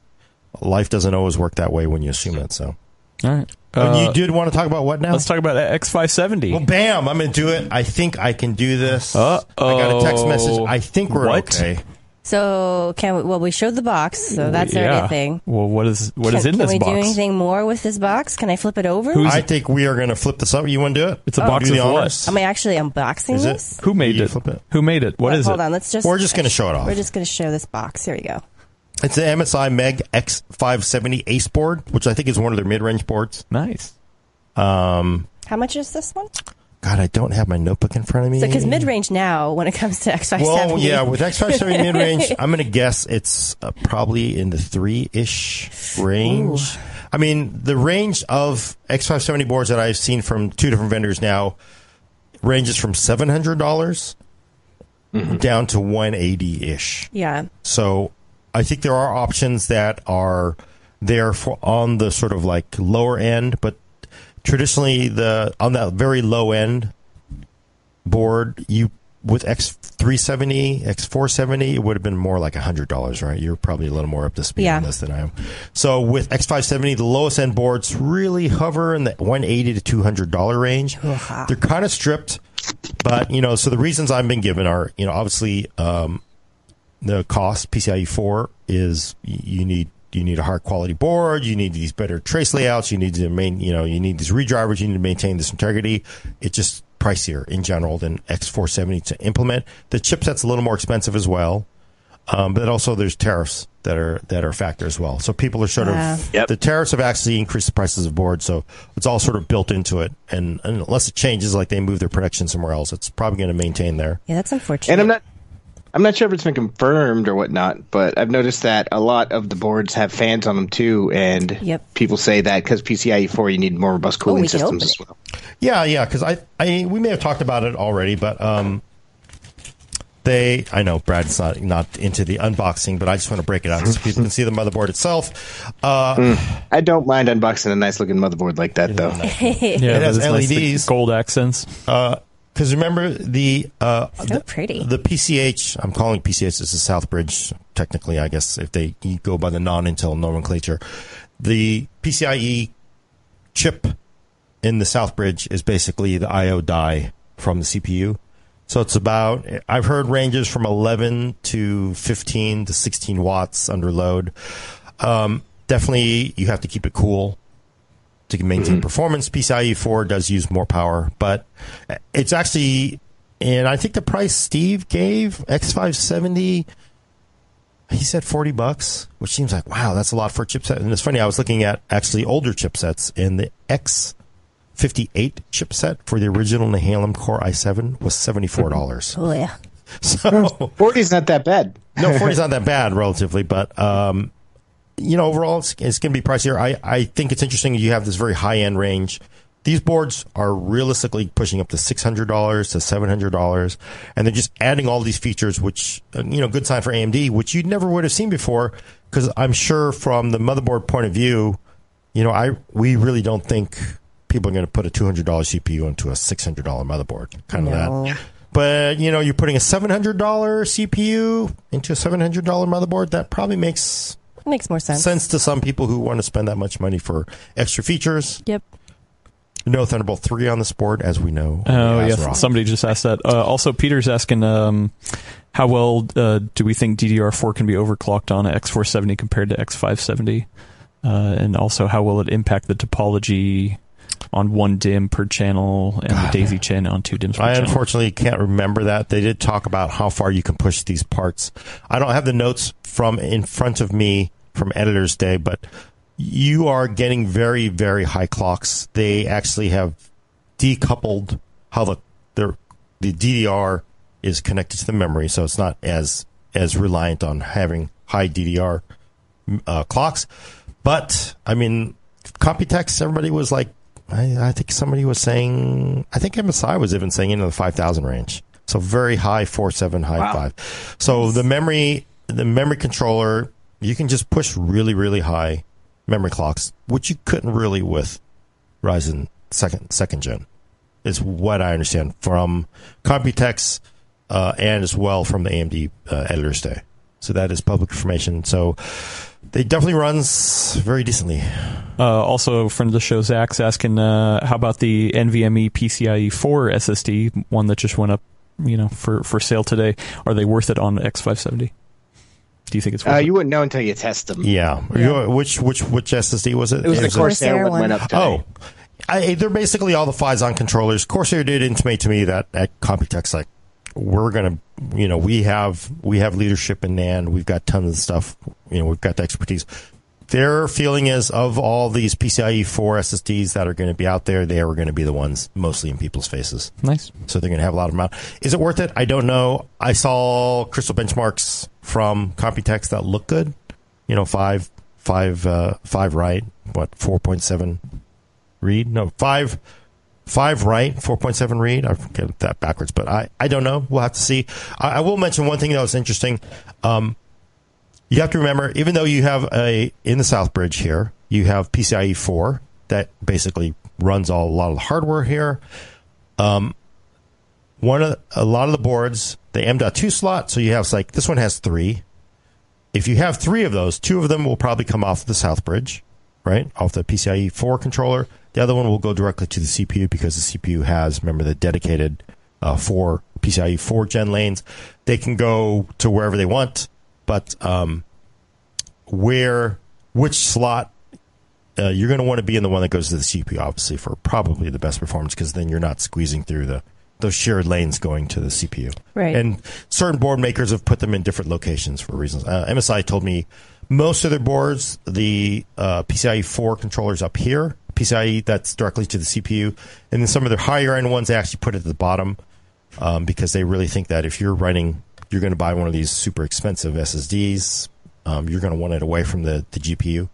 Life doesn't always work that way when you assume it. So All right. Uh, you did want to talk about what now? let's talk about X570. Well, bam! I'm going to do it. I think I can do this. Uh-oh. I got a text message. I think we're What? okay. So can we, well we showed the box, so that's yeah. everything. Well, what is what can, is in this box? can we box? do anything more with this box? Can I flip it over? Who's- I think we are going to flip this up. You want to do it? It's a box of what? Am I actually unboxing Is it? this? Who made You it? flip it. Who made it? What Well, is hold it? on, let's just. We're just gonna show it off. We're just going to show this box. Here we go. It's the MSI Meg X570 Ace board, which I think is one of their mid-range boards. Nice. Um, How much is this one? God, I don't have my notebook in front of me. So because mid range now, when it comes to X570, Well, yeah, with X570 mid range, I'm going to guess it's uh, probably in the three ish range. I mean, the range of X570 boards that I've seen from two different vendors now ranges from $700 down to 180 ish. yeah, So I think there are options that are there for on the sort of like lower end, but traditionally the on that very low end board, you with X three seventy, X four seventy, it would have been more like hundred dollars, right? You're probably a little more up to speed Yeah. on this than I am. So with X five seventy, the lowest end boards really hover in the one eighty to two hundred dollar range. Ooh-ha. They're kind of stripped, but you know, so the reasons I've been given are, you know, obviously um, the cost PCIe four is you need you need a higher quality board, you need these better trace layouts, you need to main you know you need these redrivers, you need to maintain this integrity. It's just pricier in general than X470 to implement. The chipset's a little more expensive as well, um, but also there's tariffs that are that are a factor as well. So people are sort Yeah. of Yep. the tariffs have actually increased the prices of boards, so it's all sort of built into it. And, and unless it changes, like they move their production somewhere else, it's probably going to maintain there. yeah, that's unfortunate. And I'm not I'm not sure if it's been confirmed or whatnot, but I've noticed that a lot of the boards have fans on them too, and Yep. people say that because PCIe 4 you need more robust cooling we systems as well. Yeah, yeah, because I, I, we may have talked about it already, but um, they, I know Brad's not not into the unboxing, but I just want to break it out so people can see the motherboard itself. Uh, I don't mind unboxing a nice looking motherboard like that though. Yeah, It has that is nice, LEDs. gold accents. Because remember the uh, So the, pretty. the PCH. I'm calling PCH. This is Southbridge. Technically, I guess if they you go by the non-Intel nomenclature, the PCIe chip in the Southbridge is basically the I/O die from the CPU. So it's about I've heard ranges from 11 to 15 to 16 watts under load. Um, definitely, you have to keep it cool to maintain performance. PCIe 4 does use more power, but it's actually, and I think the price Steve gave X570, he said 40 bucks, which seems like, wow, that's a lot for a chipset. And it's funny, I was looking at actually older chipsets, and the X58 chipset for the original Nehalem Core i7 was $74. oh yeah, so, 40 is not that bad. no, 40 is not that bad relatively, but um, you know, overall, it's, it's going to be pricier. I, I think it's interesting you have this very high end range. These boards are realistically pushing up to six hundred dollars to seven hundred dollars, and they're just adding all these features, which you know, good sign for AMD, which you never would have seen before. Because I'm sure from the motherboard point of view, you know, I we really don't think people are going to put a two hundred dollar CPU into a six hundred dollar motherboard, kind of No. that. But you know, you're putting a seven hundred dollar CPU into a seven hundred dollar motherboard. That probably makes makes more sense. sense to some people who want to spend that much money for extra features. Yep. No Thunderbolt three on this board, as we know. Oh, Only yeah. Azeroth. Somebody just asked that. Uh, also, Peter's asking, um, how well uh, do we think DDR4 can be overclocked on X four seventy compared to X570? Uh, and also, how will it impact the topology on one DIMM per channel and the Daisy chain on two DIMMs per channel. I channel? unfortunately can't remember that. They did talk about how far you can push these parts. I don't have the notes from in front of me from Editor's Day, but you are getting very, very high clocks. They actually have decoupled how the the, the DDR is connected to the memory, so it's not as as reliant on having high DDR uh, clocks. But I mean, Computex, everybody was like, I, I think somebody was saying, I think MSI was even saying into the five thousand range. So very high four seven, high Wow. five. So the memory the memory controller, you can just push really, really high memory clocks, which you couldn't really with Ryzen second second gen. Is what I understand from Computex uh, and as well from the AMD uh, editors day. So that is public information. So they definitely runs very decently. Uh, also, friend of the show, Zach's asking, uh, how about the NVMe PCIe 4 SSD, one that just went up, you know, for, for sale today? Are they worth it on X570? Do you think it's worth Uh, it? you wouldn't know until you test them. Yeah. You- Which which which SSD was it? It was the a- Corsair, Corsair one went up today. Oh, I, they're basically all the Phison controllers. Corsair did intimate to me that at Computex, like we're gonna, you know, we have we have leadership in NAND. We've got tons of stuff. You know, we've got the expertise. Their feeling is of all these PCIe 4 SSDs that are going to be out there, they are going to be the ones mostly in people's faces. Nice. So they're going to have a lot of them out. Is it worth it? I don't know. I saw crystal benchmarks from Computex that look good. You know, five, five, uh, five right. What four point seven read? No, five, five right, four point seven read. I forget that backwards, but I, I don't know. We'll have to see. I, I will mention one thing that was interesting. Um, you have to remember, even though you have a in the South Bridge here, you have PCIe four that basically runs all a lot of the hardware here. Um, one of a lot of the boards, the M.2 slot, so you have like this one has three. If you have three of those, two of them will probably come off the South Bridge, right, off the PCIe four controller. The other one will go directly to the CPU because the CPU has, remember, the dedicated uh, four PCIe four gen lanes. They can go to wherever they want, but um, where which slot uh, you're going to want to be in the one that goes to the CPU, obviously, for probably the best performance because then you're not squeezing through the those shared lanes going to the CPU. Right. And certain board makers have put them in different locations for reasons. Uh, MSI told me most of their boards, the uh, PCIe 4 controllers up here, PCIe that's directly to the CPU, and then some of their higher end ones they actually put it at the bottom um, because they really think that if you're running, you're going to buy one of these super expensive SSDs, um, you're going to want it away from the, the GPU,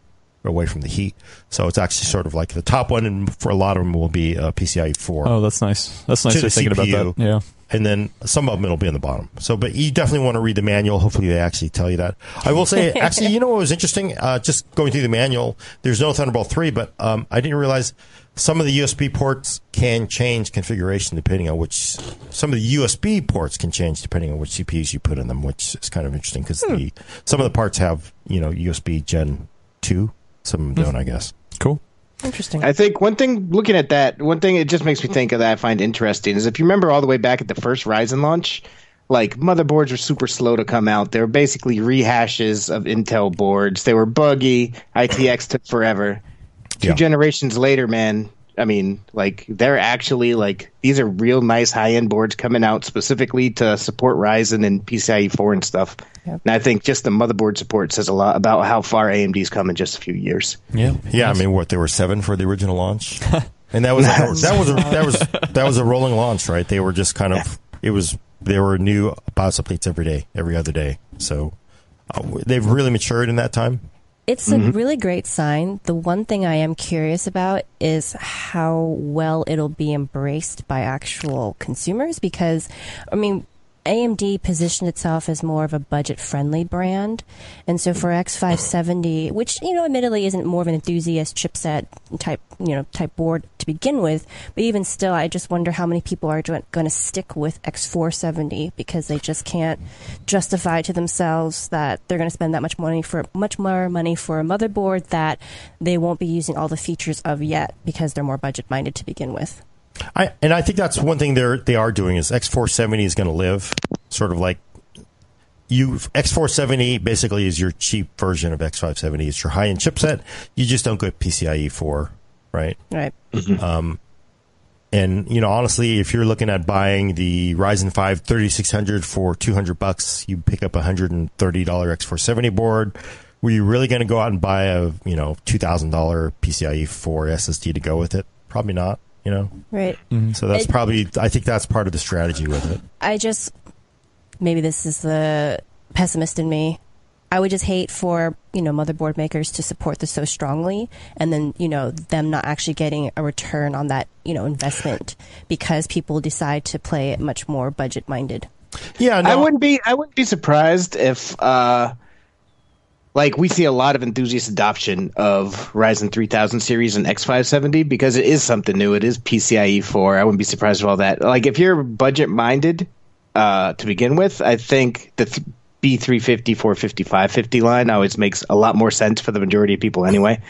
away from the heat. So it's actually sort of like the top one, and for a lot of them will be uh, PCIe 4 Oh, that's nice. That's nice. To You're thinking CPU. about that. Yeah. and then some of them it'll be in the bottom. So, but you definitely want to read the manual. Hopefully, they actually tell you that. I will say, actually, you know what was interesting? Uh, just going through the manual, there's no Thunderbolt three, but um, I didn't realize some of the USB ports can change configuration depending on which. Some of the USB ports can change depending on which CPUs you put in them, which is kind of interesting because the hmm. some of the parts have you know USB Gen two, some of them don't, I guess. Cool. Interesting. I think one thing, looking at that, one thing it just makes me think of that I find interesting is if you remember all the way back at the first Ryzen launch, like motherboards were super slow to come out. They were basically rehashes of Intel boards. They were buggy. ITX took forever. Two Yeah. generations later, man. I mean, like they're actually like these are real nice high end boards coming out specifically to support Ryzen and PCIe 4 and stuff. Yep. And I think just the motherboard support says a lot about how far AMD's come in just a few years. Yeah. Yeah, I mean, what there were seven for the original launch, and that was a, that was a, that was that was a rolling launch, right? They were just kind of it was there were new BIOS updates every day, every other day. So uh, they've really matured in that time. It's a mm-hmm. really great sign. The one thing I am curious about is how well it'll be embraced by actual consumers because, I mean, AMD positioned itself as more of a budget friendly brand. And so for X570, which, you know, admittedly isn't more of an enthusiast chipset type, you know, type board to begin with, but even still, I just wonder how many people are going to stick with X470 because they just can't justify to themselves that they're going to spend that much money for much more money for a motherboard that they won't be using all the features of yet because they're more budget minded to begin with. I and I think that's one thing they're they are doing is X470 is going to live sort of like you X470 basically is your cheap version of X570. It's your high end chipset. You just don't get PCIe 4, right? Right. Mm-hmm. Um, and you know, honestly, if you're looking at buying the Ryzen 5 3600 for 200 bucks, you pick up a $130 X470 board. Were you really going to go out and buy a you know $2,000 PCIe 4 SSD to go with it? Probably not. You know, Right. so that's It- probably I think that's part of the strategy with it. I just maybe this is the pessimist in me. I would just hate for you know motherboard makers to support this so strongly, and then you know them not actually getting a return on that you know investment because people decide to play it much more budget minded. Yeah, no, I wouldn't be I wouldn't be surprised if uh like we see a lot of enthusiast adoption of Ryzen 3000 series and X570 because it is something new. It is PCIe 4. I wouldn't be surprised with all that. Like if you're budget minded uh to begin with, I think the th- B350, 450, 550 line always makes a lot more sense for the majority of people anyway.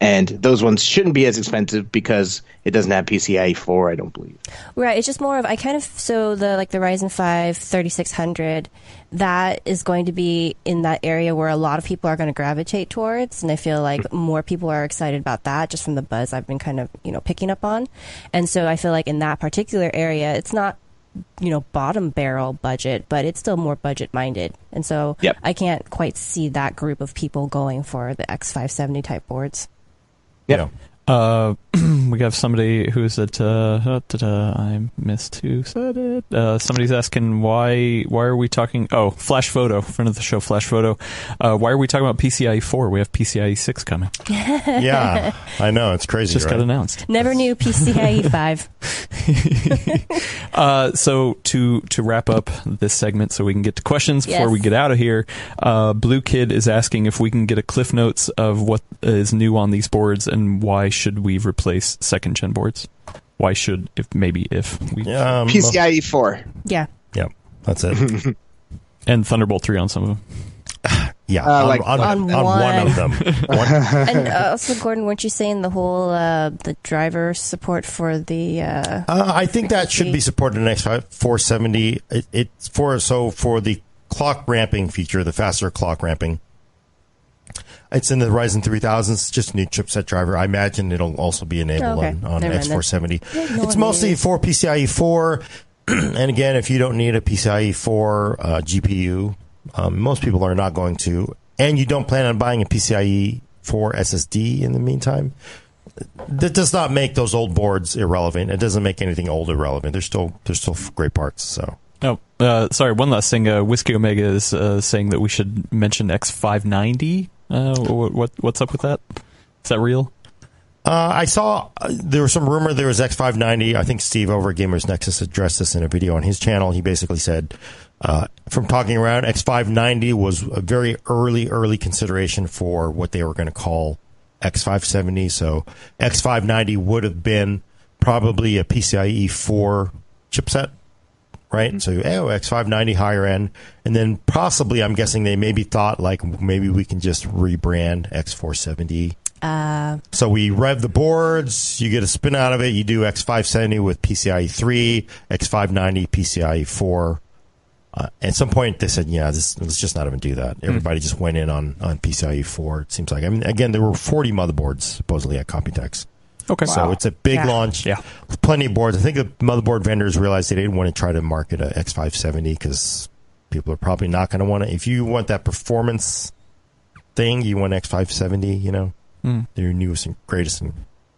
And those ones shouldn't be as expensive because it doesn't have PCIe 4, I don't believe. Right. It's just more of I kind of so the like the Ryzen 5 3600 that is going to be in that area where a lot of people are going to gravitate towards and I feel like hmm. more people are excited about that just from the buzz I've been kind of, you know, picking up on. And so I feel like in that particular area it's not you know bottom barrel budget but it's still more budget minded and so Yep. i can't quite see that group of people going for the x570 type boards you know, Uh, we have somebody who's at uh, da-da, I missed who said it. Uh, somebody's asking why why are we talking? Oh, Flash Photo, friend of the show, Flash Photo. Uh, why are we talking about PCIe four? We have PCIe six coming. yeah, I know it's crazy. Just right? got announced. never knew pcie 5 Uh, so to to wrap up this segment, so we can get to questions before we get out of here. Uh, Blue Kid is asking if we can get a cliff notes of what is new on these boards and why should we replace second gen boards? Why should if maybe if we Um, PCIe 4. yeah Yeah, that's it. and Thunderbolt three on some of them. Yeah, Uh, on, like- on, On on one of them. One- and uh, also gordon weren't you saying the whole uh, the driver support for the uh, Uh, I think that should be supported in X5 470. It's for so for the clock ramping feature, the faster clock ramping. It's in the Ryzen 3000s. It's just a new chipset driver. I imagine it'll also be enabled Okay. on, on Never. X470. Yeah, no it's mostly for PCIe 4. and again, if you don't need a PCIe 4 uh, GPU, um, most people are not going to, and you don't plan on buying a PCIe 4 SSD in the meantime, that does not make those old boards irrelevant. It doesn't make anything old irrelevant. They're still they're still great parts. So Oh, uh, sorry. One last thing. Uh, Whiskey Omega is uh, saying that we should mention X590. Uh, what, what what's up with that? Is that real? uh, I saw uh, there was some rumor there was X590. I think Steve over at Gamers Nexus addressed this in a video on his channel. He basically said, from talking around, X590 was a very early early consideration for what they were going to call X570. So X590 would have been probably a PCIe 4 chipset. Right? So oh, X590 higher end, and then possibly I'm guessing they maybe thought like maybe we can just rebrand X470. uh, So we rev the boards, you get a spin out of it. You do X570 with PCIe 3, X590 PCIe 4. Uh, at some point, they said, "Yeah, this, let's just not even do that." Everybody just went in on on PCIe 4. It seems like. I mean, again, there were 40 motherboards supposedly at Computex. Okay. So it's a big Yeah. launch. Yeah. Plenty of boards. I think the motherboard vendors realized they didn't want to try to market a X570 because people are probably not going to want to. If you want that performance thing, you want X570, you know, Mm. their newest and greatest and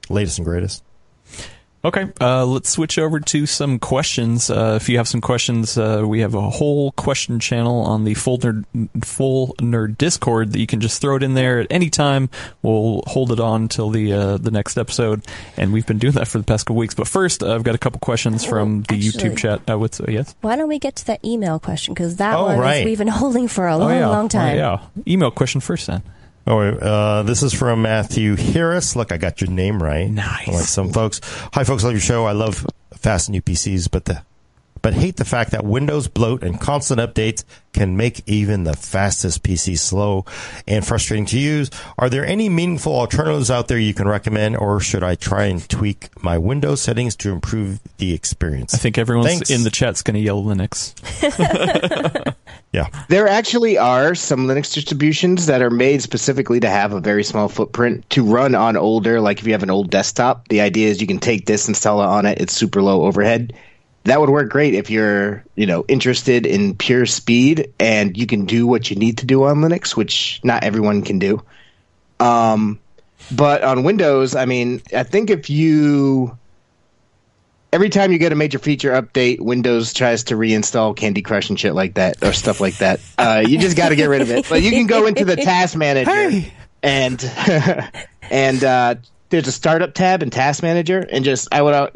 latest and greatest. Okay, uh, let's switch over to some questions. Uh, if you have some questions, uh, we have a whole question channel on the Full Nerd, Full Nerd Discord that you can just throw it in there at any time. We'll hold it on till the uh, the next episode, and we've been doing that for the past couple weeks. But first, uh, I've got a couple questions from the actually- YouTube chat. Uh, what's uh, yes? why don't we get to that email question? Because that Oh, one right. we've been holding for a long, oh yeah, long time. Oh, yeah. Email question first then. Oh, uh, this is from Matthew Harris. Look, I got your name right. Nice. Like some folks. Hi, folks. Love your show. I love fast new PCs, but the but hate the fact that Windows bloat and constant updates can make even the fastest PC slow and frustrating to use. Are there any meaningful alternatives out there you can recommend, or should I try and tweak my Windows settings to improve the experience? I think everyone's Thanks. in the chat's going to yell Linux. yeah. There actually are some Linux distributions that are made specifically to have a very small footprint to run on older, like if you have an old desktop, the idea is you can take this, install it on it, it's super low overhead. That would work great if you're, you know, interested in pure speed and you can do what you need to do on Linux, which not everyone can do. Um, but on Windows, I mean, I think if you every time you get a major feature update, Windows tries to reinstall Candy Crush and shit like that or stuff like that. Uh, you just got to get rid of it. But you can go into the Task Manager and and uh, there's a startup tab in Task Manager and just I would. Uh,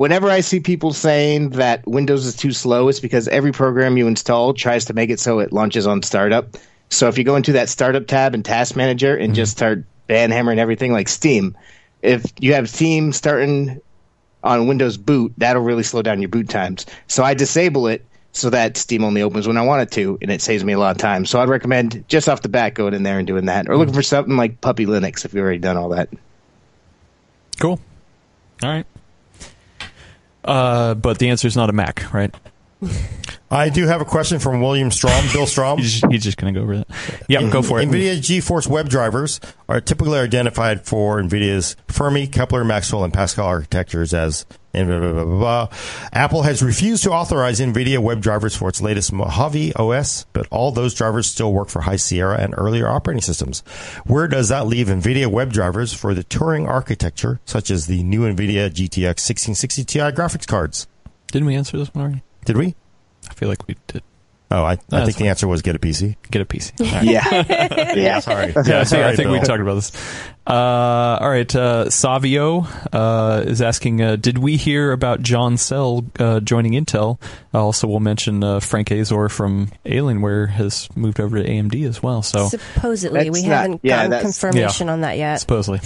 whenever I see people saying that Windows is too slow, it's because every program you install tries to make it so it launches on startup. So if you go into that startup tab in Task Manager and mm-hmm. just start banhammering everything like Steam, if you have Steam starting on Windows boot, that'll really slow down your boot times. So I disable it so that Steam only opens when I want it to, and it saves me a lot of time. So I'd recommend just off the bat going in there and doing that, or looking mm-hmm. for something like Puppy Linux if you've already done all that. Cool. All right. Uh, but the answer is not a Mac, right? I do have a question from William Strom, Bill Strom. He's just, he's just going to go over that. Yep, go for it. NVIDIA GeForce web drivers are typically identified for NVIDIA's Fermi, Kepler, Maxwell, and Pascal architectures as and blah, blah, blah. Apple has refused to authorize NVIDIA web drivers for its latest Mojave OS, but all those drivers still work for High Sierra and earlier operating systems. Where does that leave NVIDIA web drivers for the Turing architecture, such as the new NVIDIA GTX 1660 Ti graphics cards? Didn't we answer this one already? Did we? I feel like we did. Oh, I, I that's think the answer was get a PC. Get a PC. All right. Yeah, yeah. Sorry. Yeah, I think, sorry, I think we talked about this. Uh, all right, uh, Savio uh, is asking, uh, did we hear about John Sell uh, joining Intel? Also, we'll mention uh, Frank Azor from Alienware has moved over to AMD as well. So Supposedly, we not- haven't yeah, gotten that's- confirmation on that yet. supposedly,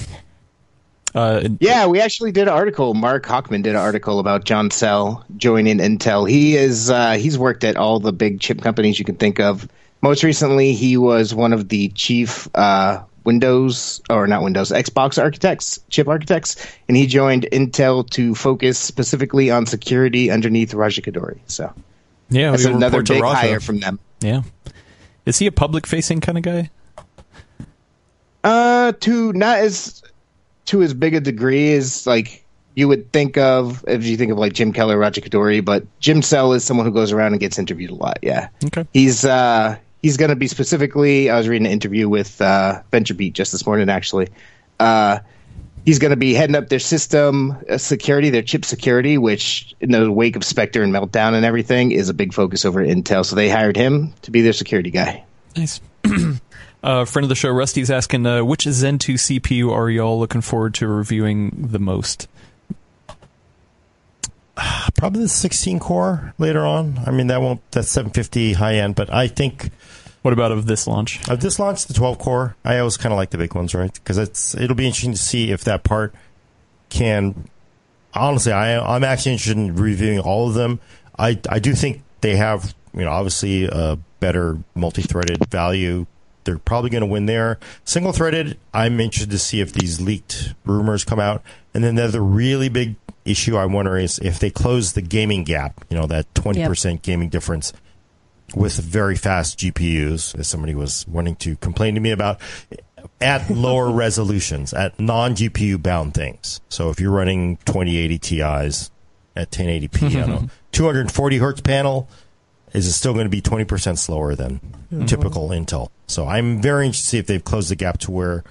uh, Yeah, we actually did an article. Mark Hachman did an article about John Sell joining Intel. He is uh, he's worked at all the big chip companies you can think of. Most recently, he was one of the chief uh, Windows or not Windows Xbox architects, chip architects, and he joined Intel to focus specifically on security underneath Raja Koduri. So yeah, that's we got a another big Raja. hire from them. Yeah, is he a public-facing kind of guy? Uh, to not as to as big a degree as like you would think of if you think of like Jim Keller, Raja Koduri, but Jim Sell is someone who goes around and gets interviewed a lot. Yeah, Okay. he's uh he's going to be specifically. I was reading an interview with uh, VentureBeat just this morning actually. Uh, he's going to be heading up their system uh, security, their chip security, which in the wake of Spectre and Meltdown and everything is a big focus over at Intel. So they hired him to be their security guy. Nice. uh, friend of the show, Rusty's asking, uh, which Zen 2 CPU are y'all looking forward to reviewing the most? Probably the 16 core later on. I mean, that won't, that's 750 high end, but I think What about of this launch? of this launch, the 12 core, I always kind of like the big ones, right? Because it's, it'll be interesting to see if that part can, honestly, I, I'm actually interested in reviewing all of them. I, I do think they have, you know, obviously a better multi-threaded value. They're probably going to win there. Single threaded, I'm interested to see if these leaked rumors come out. And then the other really big issue I wonder is if they close the gaming gap, you know, that 20% gaming difference with very fast GPUs, as somebody was wanting to complain to me about, at lower resolutions, at non GPU bound things. So if you're running 2080 Ti's at 1080p on a 240 hertz panel, is it still going to be 20% slower than typical Intel? So I'm very interested to see if they've closed the gap to where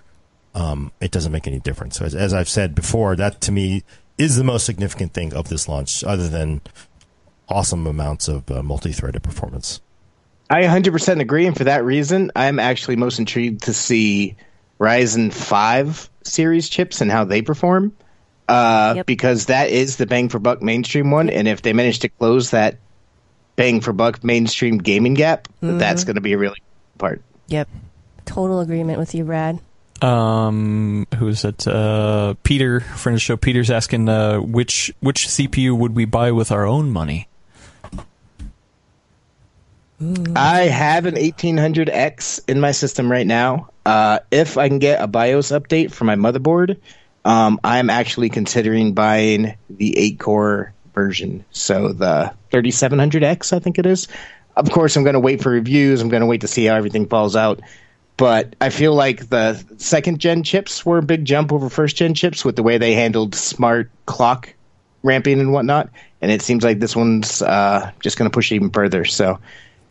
um, it doesn't make any difference. So as, as I've said before, that to me is the most significant thing of this launch, other than awesome amounts of uh, multi-threaded performance. I 100% agree, and for that reason, I'm actually most intrigued to see Ryzen 5 series chips and how they perform, uh, Yep. because that is the bang for buck mainstream one, and if they manage to close that bang for buck mainstream gaming gap, that's going to be a really good part. Yep. Total agreement with you, Brad. Um, who is it? Uh, Peter, friend of the show. Peter's asking, uh, which which CPU would we buy with our own money? I have an 1800X in my system right now. Uh, if I can get a BIOS update for my motherboard, um, I'm actually considering buying the 8 core version. So the 3700X, I think it is. Of course, I'm going to wait for reviews. I'm going to wait to see how everything falls out. But I feel like the second gen chips were a big jump over first gen chips with the way they handled smart clock ramping and whatnot. And it seems like this one's uh, just going to push even further. So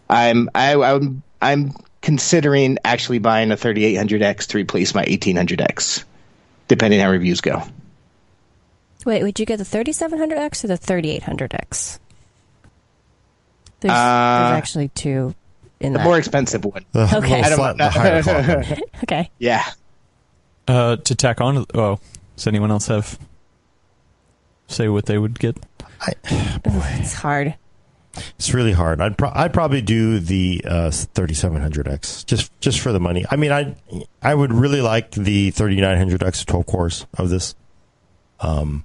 I'm I, I'm I'm considering actually buying a 3800X to replace my 1800X, depending how reviews go. Wait, would you get the 3700X or the 3800X? There's, Uh, there's actually two in The that. more expensive one. The, Okay. little I don't flat- know. the higher clock one. okay. Yeah. Uh, to tack on. Oh, does anyone else have say what they would get? It's hard. It's really hard. I'd pro- I'd probably do the uh, 3700X just just for the money. I mean, I I would really like the 3900X 12 cores of this. Um,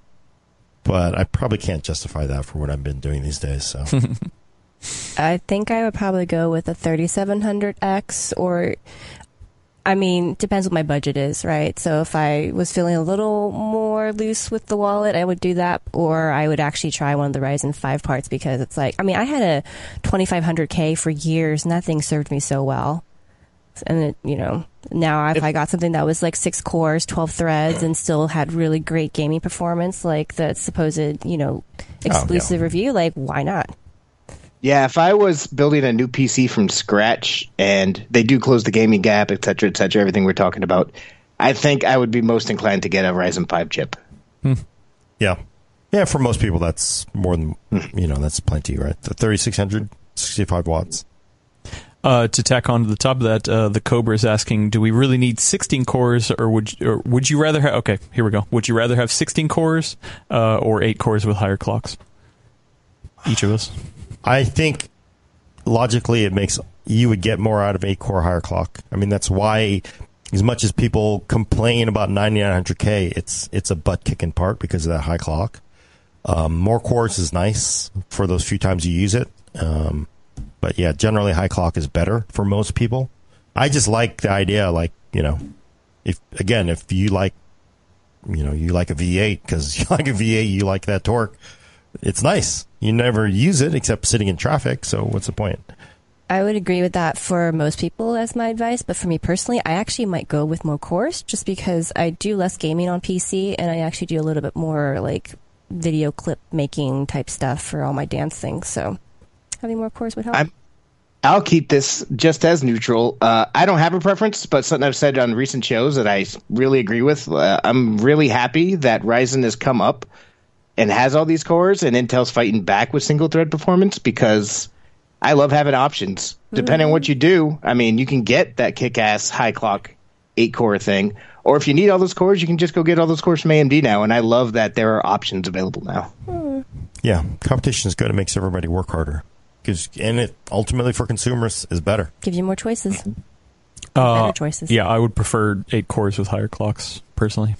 but I probably can't justify that for what I've been doing these days. So I think I would probably go with a 3700X or I mean, depends what my budget is, right? So if I was feeling a little more loose with the wallet, I would do that or I would actually try one of the Ryzen 5 parts because it's like, I mean, I had a 2500K for years and that thing served me so well. And it, you know, now if I got something that was like six cores, 12 threads and still had really great gaming performance, like the supposed, you know, oh, exclusive review, like why not? Yeah, if I was building a new PC from scratch and they do close the gaming gap, et cetera, et cetera, everything we're talking about, I think I would be most inclined to get a Ryzen 5 chip. yeah, yeah. For most people, that's more than you know. That's plenty, right? The 3600, 65 watts. Uh, to tack on to the top of that, uh, the Cobra is asking, do we really need 16 cores, or would or would you rather have? Okay, here we go. Would you rather have 16 cores uh, or eight cores with higher clocks? Each of us. I think logically it makes you would get more out of eight core higher clock. I mean, that's why as much as people complain about 9900K, it's it's a butt kicking part because of that high clock. Um, more cores is nice for those few times you use it. Um, but yeah, generally high clock is better for most people. I just like the idea, like, you know, if again, if you like, you know, you like a V8 because you like a V8, you like that torque. It's nice. You never use it except sitting in traffic. So what's the point? I would agree with that for most people as my advice, but for me personally, I actually might go with more cores just because I do less gaming on PC and I actually do a little bit more like video clip making type stuff for all my dance things. So having more cores would help. I'm- I'll keep this just as neutral. Uh, I don't have a preference, but something I've said on recent shows that I really agree with. Uh, I'm really happy that Ryzen has come up and has all these cores, and Intel's fighting back with single thread performance because I love having options. Depending on what you do, I mean, you can get that kick ass high clock eight core thing, or if you need all those cores, you can just go get all those cores from AMD now. And I love that there are options available now. Yeah, competition is good. It makes everybody work harder. 'Cause- and it ultimately for consumers is better. Give you more choices. Uh, Better choices. Yeah, I would prefer eight cores with higher clocks personally.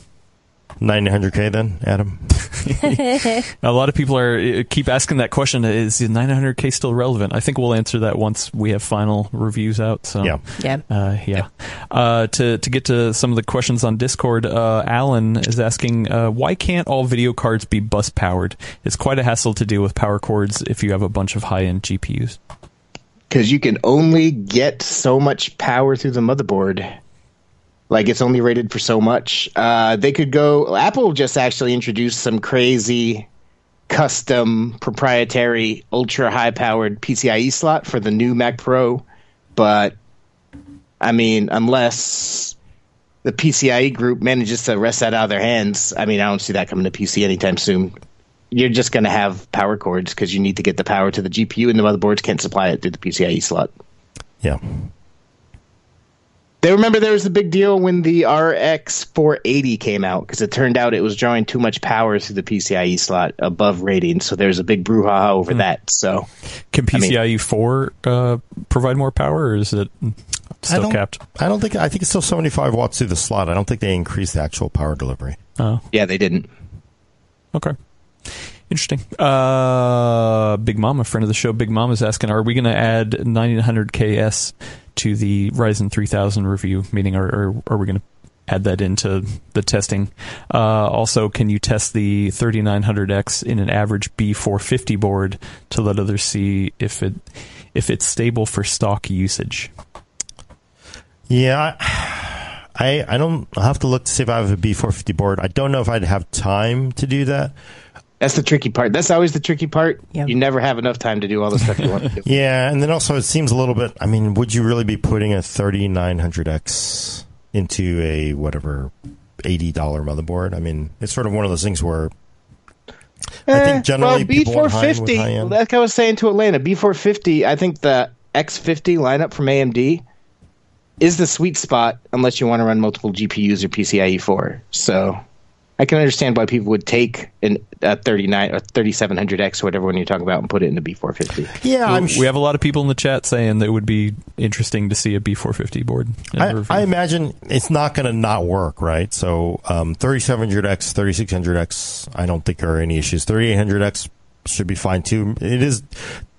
900K then, Adam? A lot of people are uh, keep asking that question: Is the 900K still relevant? I think we'll answer that once we have final reviews out. So Yeah. Yeah. Uh, yeah. Uh, to to get to some of the questions on Discord, uh, Alan is asking, uh, why can't all video cards be bus powered? It's quite a hassle to deal with power cords if you have a bunch of high end GPUs. because you can only get so much power through the motherboard. Like it's only rated for so much. Uh, they could go. Apple just actually introduced some crazy custom proprietary ultra high powered PCIe slot for the new Mac Pro, but I mean, unless the PCIe group manages to wrest that out of their hands, I mean, I don't see that coming to PC anytime soon. You're just going to have power cords because you need to get the power to the GPU, and the motherboards can't supply it through the PCIe slot. Yeah. They remember there was a big deal when the RX 480 came out because it turned out it was drawing too much power through the PCIe slot above rating. So there's a big brouhaha over that. So Can I mean- PCIe 4 uh, provide more power, or is it I still don't, capped? I don't think, I think it's still 75 watts through the slot. I don't think they increased the actual power delivery. Oh, yeah, they didn't. okay. Interesting. Uh, Big Mom, a friend of the show, Big Mom is asking, are we going to add 9900KS to the Ryzen 3000 review? Meaning, are, are, are we going to add that into the testing? Uh, also, can you test the 3900X in an average B450 board to let others see if it if it's stable for stock usage? Yeah. I, I don't I'll have to look to see if I have a B450 board. I don't know if I'd have time to do that. That's the tricky part. That's always the tricky part. Yeah. You never have enough time to do all the stuff you want to do. Yeah, and then also it seems a little bit. I mean, would you really be putting a 3900X into a whatever eighty dollar motherboard? I mean, it's sort of one of those things where I think eh, generally well, people want high high B450, end. like I was saying to Alaina, B450, I think the X50 lineup from AMD is the sweet spot unless you want to run multiple GPUs or PCIe 4. So I can understand why people would take an, a 39 or 3700X or whatever one you're talking about and put it in the B450. Yeah, I'm we have a lot of people in the chat saying that it would be interesting to see a B450 board. I. I imagine it's not going to not work, right? So um, 3700X, 3600X, I don't think there are any issues. 3800X should be fine too. It is;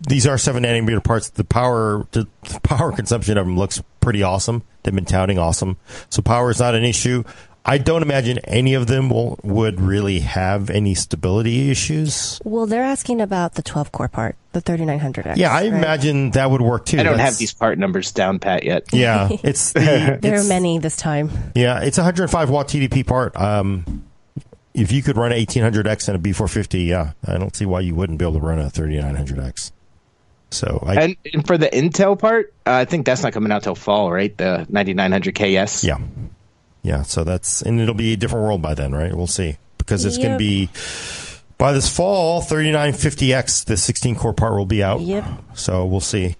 these are seven nanometer parts. The power, the power consumption of them looks pretty awesome. They've been touting awesome, so power is not an issue. I don't imagine any of them will would really have any stability issues. Well, they're asking about the 12 core part, the 3900X. Yeah, I right? imagine that would work too. I don't That's- have these part numbers down pat yet. Yeah, it's the, There it's- are many this time. Yeah, it's a 105 watt TDP part. Um, if you could run an 1800X and a B450, yeah, I don't see why you wouldn't be able to run a 3900X. So I, And, and for the Intel part, uh, I think that's not coming out till fall, right? The 9900KS. yeah, yeah. So that's and it'll be a different world by then, right? We'll see because it's going to be by this fall 3950X. The 16 core part will be out. Yep. So we'll see.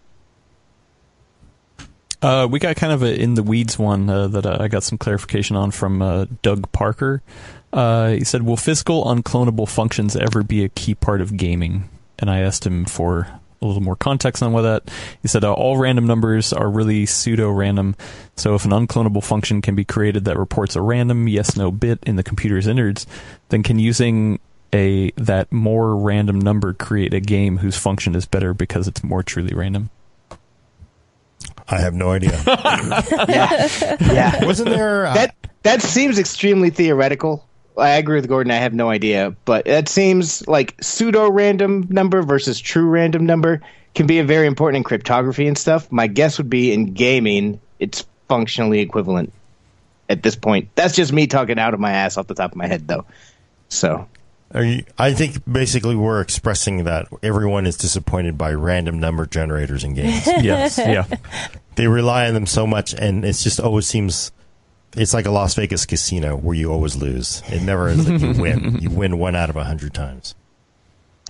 Uh, we got kind of a in the weeds one uh, that uh, I got some clarification on from uh, Doug Parker. Uh, he said, "Will physical unclonable functions ever be a key part of gaming?" And I asked him for a little more context on what that. He said, uh, "All random numbers are really pseudo-random. So if an unclonable function can be created that reports a random yes/no bit in the computer's innards, then can using a that more random number create a game whose function is better because it's more truly random?" I have no idea. Yeah. Wasn't there? Uh, that that seems extremely theoretical. I agree with Gordon. I have no idea, but that seems like pseudo random number versus true random number can be a very important in cryptography and stuff. My guess would be in gaming, it's functionally equivalent at this point. That's just me talking out of my ass off the top of my head, though. So Are you, I think basically we're expressing that everyone is disappointed by random number generators in games. yes, yeah. they rely on them so much, and it just always seems it's like a Las Vegas casino where you always lose. It never is that you win. You win one out of a hundred times.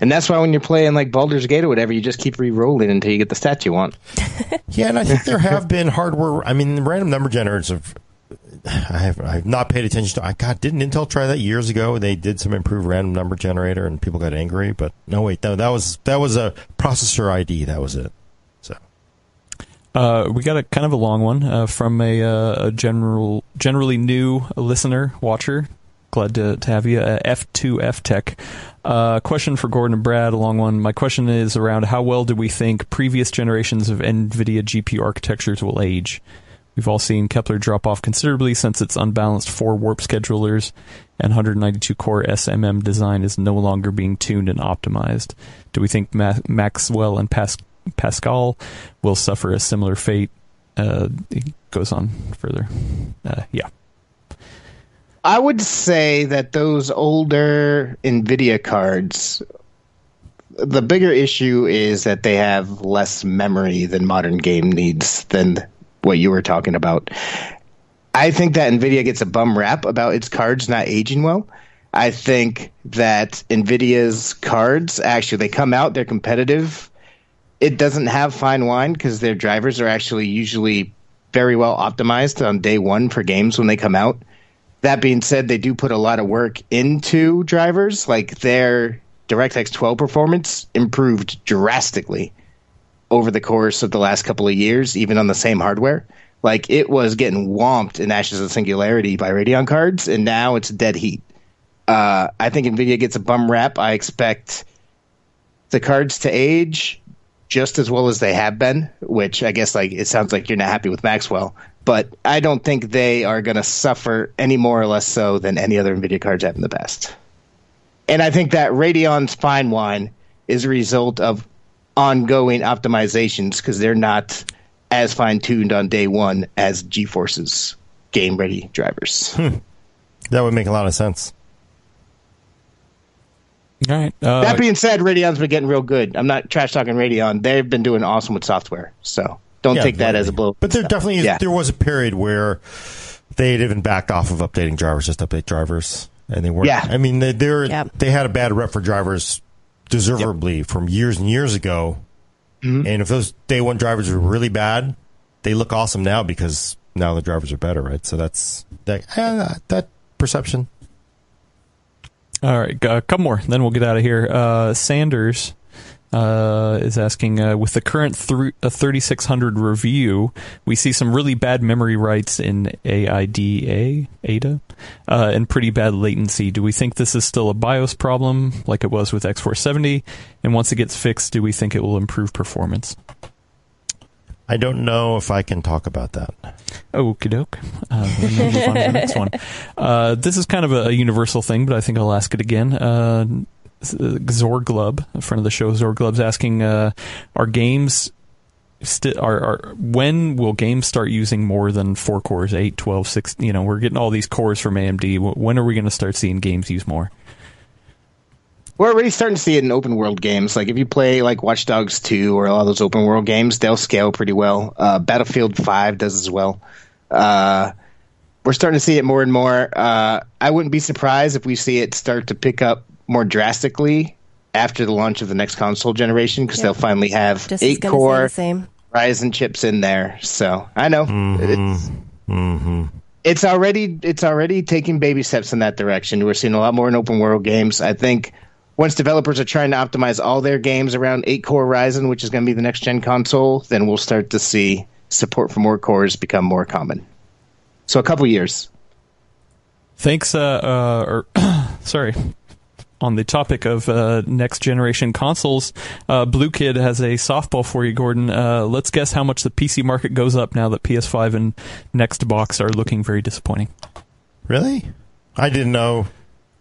And that's why when you're playing like Baldur's Gate or whatever, you just keep re-rolling until you get the stat you want. Yeah, and I think there have been hardware. I mean, random number generators have. I have I've not paid attention to. I God, didn't Intel try that years ago? They did some improved random number generator, and people got angry. But no, wait, no, that was that was a processor ID. That was it. Uh, we got a kind of a long one uh, from a, uh, a general, generally new listener, watcher. Glad to, to have you. Uh, F2F Tech. Uh, question for Gordon and Brad, a long one. My question is around how well do we think previous generations of NVIDIA GPU architectures will age? We've all seen Kepler drop off considerably since its unbalanced four warp schedulers and 192 core SMM design is no longer being tuned and optimized. Do we think Ma- Maxwell and Pas- Pascal will suffer a similar fate? Uh, it goes on further. Uh, yeah. I would say that those older NVIDIA cards, the bigger issue is that they have less memory than modern game needs than what you were talking about. I think that NVIDIA gets a bum rap about its cards not aging well. I think that NVIDIA's cards actually they come out, they're competitive. It doesn't have fine wine because their drivers are actually usually very well optimized on day one for games when they come out. That being said, they do put a lot of work into drivers. Like their DirectX 12 performance improved drastically over the course of the last couple of years, even on the same hardware. Like it was getting whomped in Ashes of Singularity by Radeon cards, and now it's dead heat. Uh, I think Nvidia gets a bum rap. I expect the cards to age just as well as they have been, which I guess like it sounds like you're not happy with Maxwell, but I don't think they are going to suffer any more or less so than any other Nvidia cards have in the past. And I think that Radeon's fine wine is a result of ongoing optimizations because they're not as fine tuned on day one as GeForce's game ready drivers. Hmm. that would make a lot of sense. All right. Uh, that being said, Radeon's been getting real good. I'm not trash talking Radeon. They've been doing awesome with software. So don't Yeah, take that as a blow. But there definitely is, Yeah. there was a period where they had even backed off of updating drivers, just update drivers, and they weren't. Yeah. I mean, they they're, Yep. they had a bad rep for drivers, deservedly from years and years ago. Mm-hmm. And if those day one drivers were really bad, they look awesome now because now the drivers are better, right? So that's that eh, that perception. All right, a couple more, then we'll get out of here. Uh, Sanders uh, is asking uh, with the current th- uh, 3600 review, we see some really bad memory writes in AIDA, ADA, uh, and pretty bad latency. Do we think this is still a BIOS problem like it was with X470? And once it gets fixed, do we think it will improve performance? I don't know if I can talk about that. Okie doke. Uh, then we'll move on to the next one. Uh, this is kind of a, universal thing, but I think I'll ask it again. Uh, Zorglub, a friend of the show, Zorglub's asking, uh, are games sti- are, are when will games start using more than four cores, 8, 12, 6, you know, we're getting all these cores from AMD. When are we going to start seeing games use more? We're already starting to see it in open world games. Like if you play like Watch Dogs 2 or all those open world games, they'll scale pretty well. Uh, Battlefield 5 does as well. Uh, we're starting to see it more and more. Uh, I wouldn't be surprised if we see it start to pick up more drastically after the launch of the next console generation because Yep. they'll finally have Just eight core the same. Ryzen chips in there. So I know it's Mm-hmm. it's already it's already taking baby steps in that direction. We're seeing a lot more in open world games. I think once developers are trying to optimize all their games around eight core Ryzen, which is going to be the next gen console, then we'll start to see support for more cores become more common. So a couple years. Thanks, uh, uh, or, sorry. On the topic of uh, next generation consoles, uh, Blue Kid has a softball for you, Gordon. Uh, let's guess how much the PC market goes up now that PS5 and Next Box are looking very disappointing. Really? I didn't know.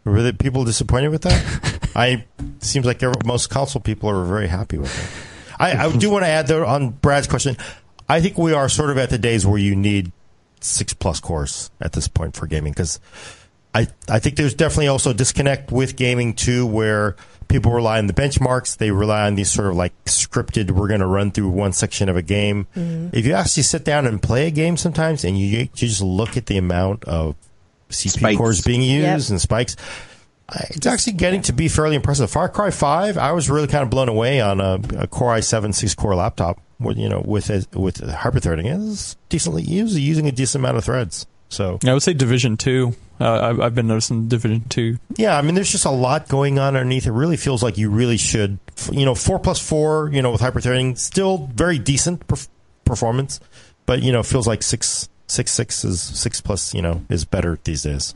Were really people disappointed with that? I seems like most console people are very happy with it. I, I do want to add though on Brad's question. I think we are sort of at the days where you need six plus cores at this point for gaming because I I think there's definitely also a disconnect with gaming too, where people rely on the benchmarks. They rely on these sort of like scripted. We're going to run through one section of a game. Mm-hmm. If you actually sit down and play a game sometimes, and you you just look at the amount of CPU Spikes. cores being used Yep. and spikes. I- It's actually getting to be fairly impressive. Far Cry Five, I was really kind of blown away on a, a Core i7 six core laptop. With you know, with a, with hyperthreading, is decently used, using a decent amount of threads. So I would say Division 2. Uh, I've, I've been noticing Division 2. yeah, I mean, there's just a lot going on underneath. It really feels like you really should, you know, four plus four, you know, with hyperthreading, still very decent perf- performance, but you know, feels like six six six is six plus, you know, is better these days.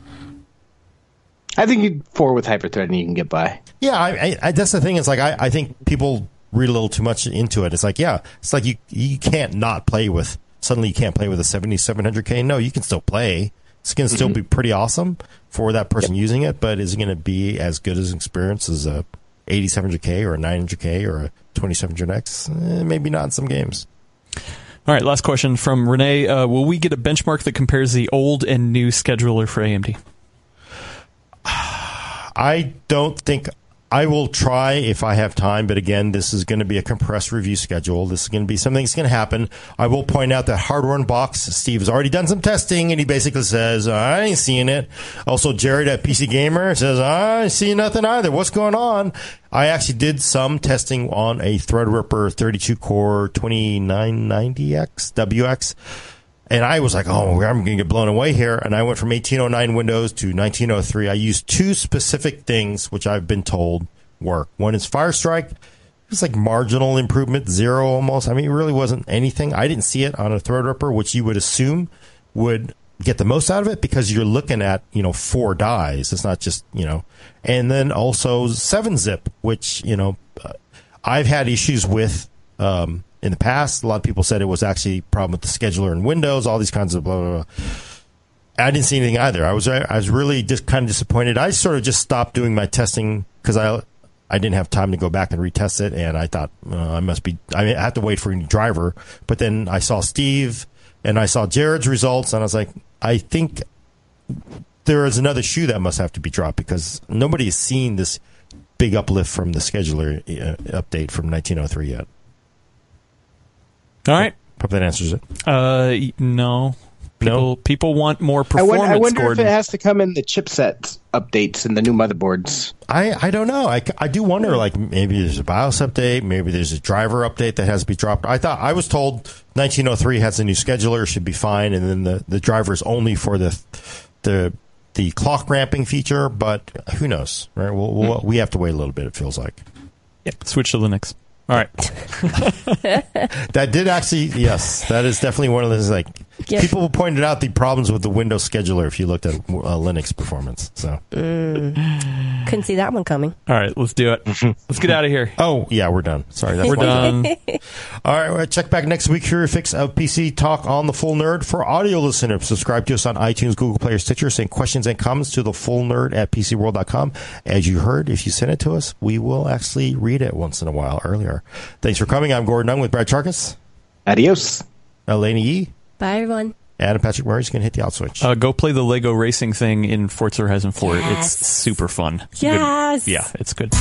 I think you four with hyperthreading you can get by. Yeah, I, I, I, that's the thing. It's like I, I think people read a little too much into it. It's like, yeah, it's like you you can't not play with. Suddenly, you can't play with a 7700K. No, you can still play. It's going to still be pretty awesome for that person using it, but is it going to be as good as an experience as a 8700K or a 900K or a 2700X? Eh, maybe not in some games. All right, last question from Renee. Uh, will we get a benchmark that compares the old and new scheduler for AMD? I don't think I will try if I have time, but again, this is going to be a compressed review schedule. This is going to be something that's going to happen. I will point out that Hardware Unbox, Steve has already done some testing, and he basically says, I ain't seeing it. Also, Jared at PC Gamer says, I ain't seeing nothing either. What's going on? I actually did some testing on a Threadripper 32 core 2990X WX. And I was like, oh, I'm going to get blown away here. And I went from 1809 Windows to 1903. I used two specific things, which I've been told work. One is Fire Strike. It was like marginal improvement, zero almost. I mean, it really wasn't anything. I didn't see it on a Threadripper, which you would assume would get the most out of it because you're looking at, you know, four dies. It's not just, you know, and then also 7-zip, which, you know, uh, I've had issues with um, in the past. A lot of people said it was actually a problem with the scheduler in Windows, all these kinds of blah, blah, blah. I didn't see anything either. I was I was really just kind of disappointed. I sort of just stopped doing my testing because I I didn't have time to go back and retest it, and I thought uh, I must be I have to wait for a new driver. But then I saw Steve and I saw Jared's results, and I was like, I think there is another shoe that must have to be dropped because nobody has seen this big uplift from the scheduler uh, update from 1903 yet. All right. Hope that answers it. Uh, no. People, No? people want more I performance, wonder, I wonder if it has to come in the chipset updates and the new motherboards. I, I don't know. I, I do wonder, like, maybe there's a BIOS update, maybe there's a driver update that has to be dropped. I thought, I was told 1903 has a new scheduler, should be fine, and then the, the driver is only for the, the the clock ramping feature, but who knows, right? We'll, we'll, we have to wait a little bit. It feels like Yeah. Switch to Linux. All right. that did actually. Yes, that is definitely one of those like Yep. people pointed out the problems with the Windows scheduler if you looked at uh, Linux performance. So Couldn't see that one coming. All right. Let's do it. Let's get out of here. oh yeah, we're done. Sorry, that's We're my done. All right, well, check back next week for your fix of PC talk on the Full Nerd for audio listeners. Subscribe to us on iTunes, Google Play, or Stitcher. Send questions and comments to the Full Nerd at PCWorld.com. As you heard, if you send it to us, we will actually read it once in a while earlier. Thanks for coming. I'm Gordon Ung with Brad Chacos, Adios. Alaina Yee, Bye, everyone. Adam Patrick Murray's going to hit the out switch. Uh, go play the Lego racing thing in Forza Horizon 4. Yes. It's super fun. Good- Yes. Yeah, it's good.